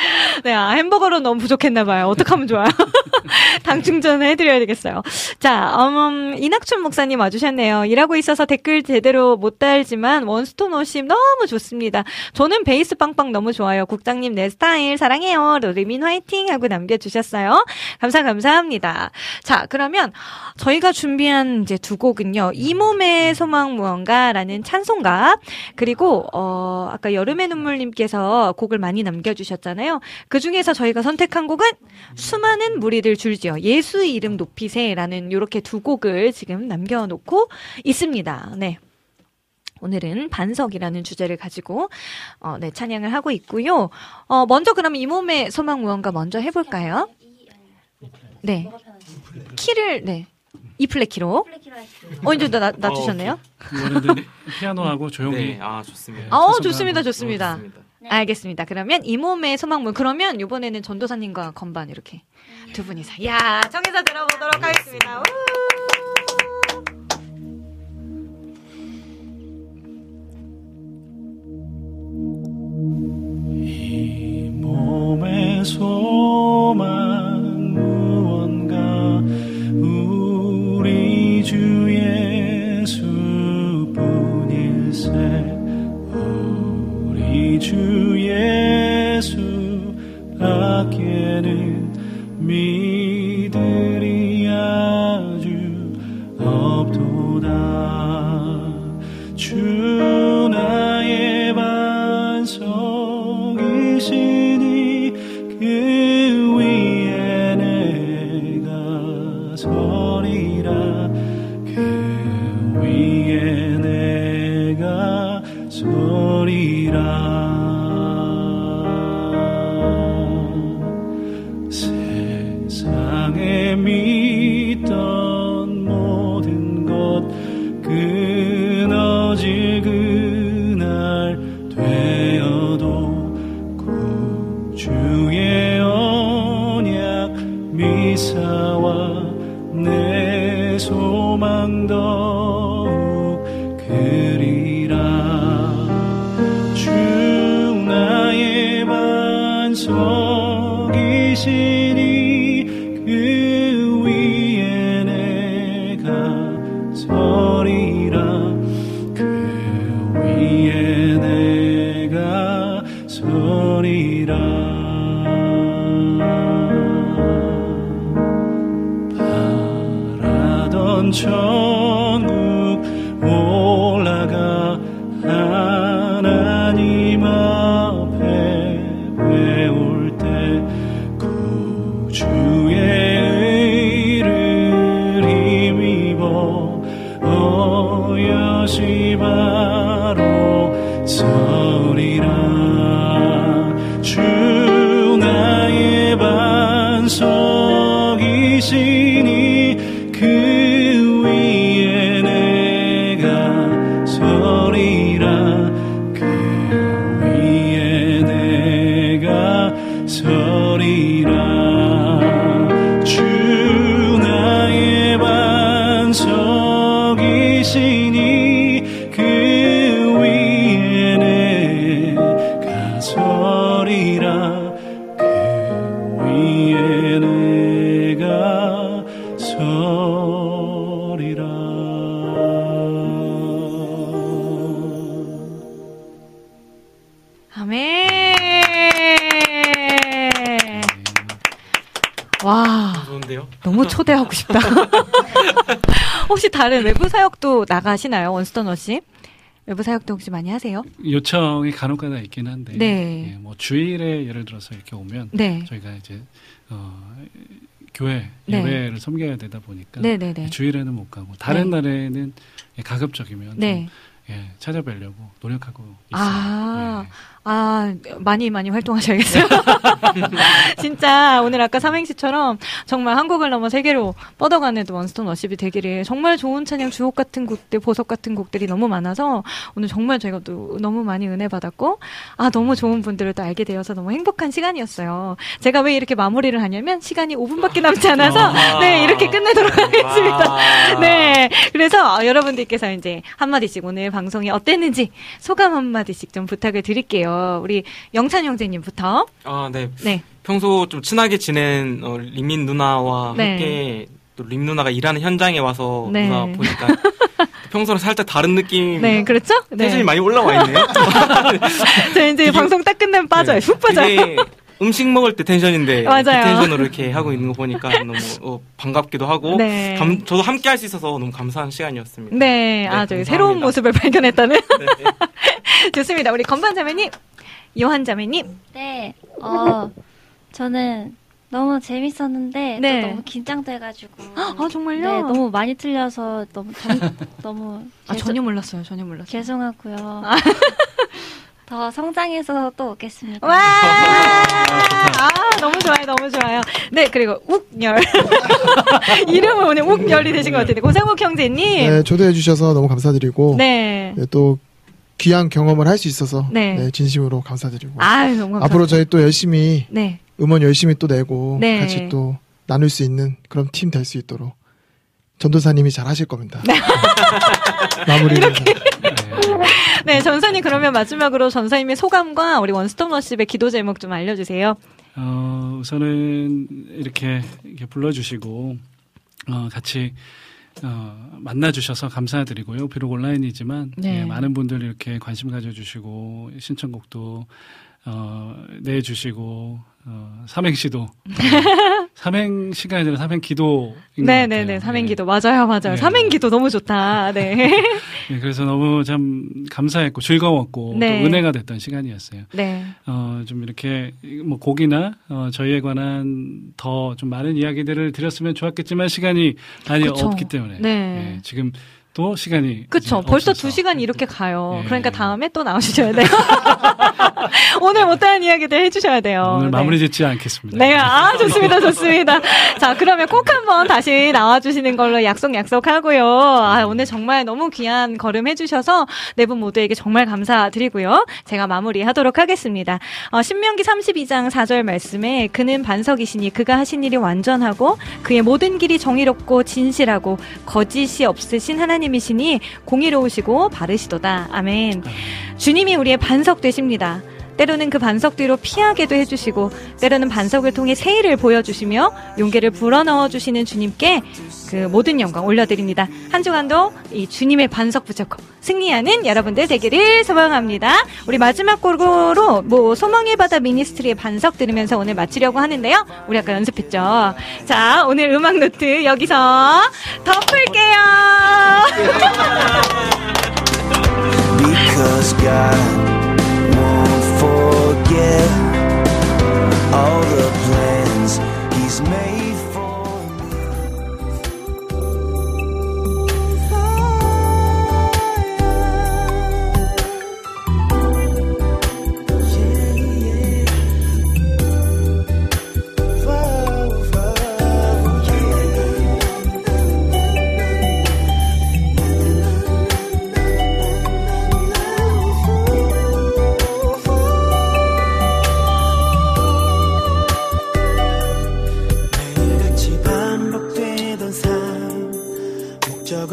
네, 아, 햄버거로 너무 부족했나봐요. 어떡하면 좋아요? 당 충전을 해드려야 되겠어요. 자, 음, 이낙춘 목사님 와주셨네요. 일하고 있어서 댓글 제대로 못 달지만 원스톤 워십 너무 좋습니다. 저는 베이스 빵빵 너무 좋아요. 국장님 내 스타일 사랑해요. 로리민 화이팅 하고 남겨주셨어요. 감사, 감사합니다. 자, 그러면 저희가 준비한 이제 두 곡은요. 이 몸의 소망 무언가라는 찬송가, 그리고, 어, 아까 여름의 눈물님께서 곡을 많이 남겨주셨잖아요. 그 중에서 저희가 선택한 곡은 수많은 무리들 줄지어 예수 이름 높이세라는 이렇게 두 곡을 지금 남겨놓고 있습니다. 네. 오늘은 반석이라는 주제를 가지고 어, 네, 찬양을 하고 있고요. 어, 먼저 그럼 이 몸의 소망 무언가 먼저 해볼까요? 네. 키를 네. 이 플랫 키로. 어 이제 나, 놔주셨네요. 이번에는 피아노하고 조용히. 네, 아 좋습니다. 아, 어, 찬송가 좋습니다, 한번 좋습니다. 알겠습니다. 그러면 이 몸의 소망문 그러면 이번에는 전도사님과 건반 이렇게 두 분이서 야 정해서 들어보도록 하겠습니다. 우! 몸의 소망 무언가 우리 주 예수뿐일세 주 예수 밖에는 믿 다른 외부 사역도 나가시나요, 원스턴 워십? 외부 사역도 혹시 많이 하세요? 요청이 간혹가다 있긴 한데 네. 예, 뭐 주일에 예를 들어서 이렇게 오면 네. 저희가 이제 어, 교회 네. 예배를 섬겨야 되다 보니까 네, 네, 네. 주일에는 못 가고 다른 네. 날에는 예, 가급적이면 네. 좀, 예, 찾아뵈려고 노력하고 있어요. 아, 아, 많이 많이 활동하셔야겠어요. 진짜 오늘 아까 삼행시처럼 정말 한국을 넘어 세계로 뻗어가는 또 원스톤 워십이 되기를 정말 좋은 찬양 주옥 같은 곡들, 보석 같은 곡들이 너무 많아서 오늘 정말 저희가 또 너무 많이 은혜 받았고 아, 너무 좋은 분들을 또 알게 되어서 너무 행복한 시간이었어요. 제가 왜 이렇게 마무리를 하냐면 시간이 5분밖에 남지 않아서 아. 네, 이렇게 끝내도록 하겠습니다. 와. 네. 그래서 어, 여러분들께서 이제 한마디씩 오늘 방송이 어땠는지 소감 한마디씩 좀 부탁을 드릴게요. 우리 영찬 형제님부터. 아, 네. 네. 평소 좀 친하게 지낸 어, 리민 누나와 네. 함께 또 림 누나가 일하는 현장에 와서 네. 누나 보니까 평소랑 살짝 다른 느낌. 네, 그렇죠? 네. 텐션이 많이 올라와 있네. 저 이제 방송 딱 끝나면 빠져요. 훅 빠져요. 음식 먹을 때 텐션인데 맞아요. 그 텐션으로 이렇게 하고 있는 거 보니까 너무 어, 반갑기도 하고 네. 감- 저도 함께 할 수 있어서 너무 감사한 시간이었습니다. 네, 아, 저희. 새로운 모습을 발견했다는. 좋습니다. 우리 건반 자매님, 요한 자매님. 네, 어, 저는 너무 재밌었는데 네. 또 너무 긴장돼가지고. 아 정말요? 네, 너무 많이 틀려서 너무 정- 너무 아, 전혀 몰랐어요. 전혀 몰랐어요. 죄송하고요. 더 성장해서 또 오겠습니다. 와! 아, 너무 좋아요, 너무 좋아요. 네, 그리고 욱열. 이름은 오늘 욱열이 되신 것 같은데, 고상욱 형제님. 네, 초대해 주셔서 너무 감사드리고 네. 네, 또 귀한 경험을 할 수 있어서 네. 네, 진심으로 감사드리고 아유, 너무 감사합니다. 앞으로 저희 또 열심히 네. 음원 열심히 또 내고 네. 같이 또 나눌 수 있는 그런 팀 될 수 있도록 전도사님이 잘 하실 겁니다. 마무리를 네, 전사님 그러면 마지막으로 전사님의 소감과 우리 원스톱 워십의 기도 제목 좀 알려주세요. 어, 우선은 이렇게, 이렇게 불러주시고, 어, 같이, 어, 만나주셔서 감사드리고요. 비록 온라인이지만, 네. 예, 많은 분들 이렇게 관심 가져주시고, 신청곡도, 어, 내주시고, 어, 삼행시도. 삼행시가 아니라 삼행 기도인 것 같아요. 네네네, 삼행 기도. 맞아요, 맞아요. 네. 삼행 기도 너무 좋다. 네. 네, 그래서 너무 참 감사했고 즐거웠고 네. 또 은혜가 됐던 시간이었어요. 네. 어, 좀 이렇게 뭐 곡이나 어, 저희에 관한 더 좀 많은 이야기들을 드렸으면 좋았겠지만 시간이 많이 그쵸. 없기 때문에 네. 예, 지금 또 시간이 그쵸. 벌써. 두 시간 이렇게 가요. 예. 그러니까 다음에 또 나오셔야 돼요. 오늘 못하는 이야기들 해주셔야 돼요. 오늘 네. 마무리 짓지 않겠습니다. 네, 아, 좋습니다, 좋습니다. 자, 그러면 꼭 한번 다시 나와주시는 걸로 약속, 약속하고요. 아, 오늘 정말 너무 귀한 걸음 해주셔서 네 분 모두에게 정말 감사드리고요. 제가 마무리 하도록 하겠습니다. 어, 신명기 32장 4절 말씀에 그는 반석이시니 그가 하신 일이 완전하고 그의 모든 길이 정의롭고 진실하고 거짓이 없으신 하나님 이시니 공의로우시고 바르시도다. 아멘. 주님이 우리의 반석 되십니다. 때로는 그 반석 뒤로 피하게도 해주시고 때로는 반석을 통해 세일을 보여주시며 용기를 불어넣어 주시는 주님께 그 모든 영광 올려드립니다. 한 주간도 이 주님의 반석 붙잡고 승리하는 여러분들 되기를 소망합니다. 우리 마지막 곡으로 뭐 소망의 바다 미니스트리의 반석 들으면서 오늘 마치려고 하는데요. 우리 아까 연습했죠. 자 오늘 음악 노트 여기서 덮을게요. get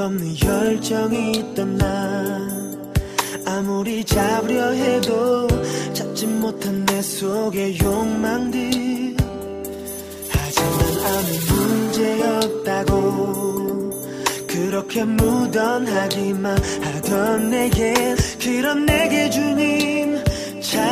없는 열정이 있던 나. 아무리 잡으려 해도 잡지 못한 내 속의 욕망들. 하지만 아무 문제 없다고 그렇게 무던하기만 하던 내게 그런 내게 주님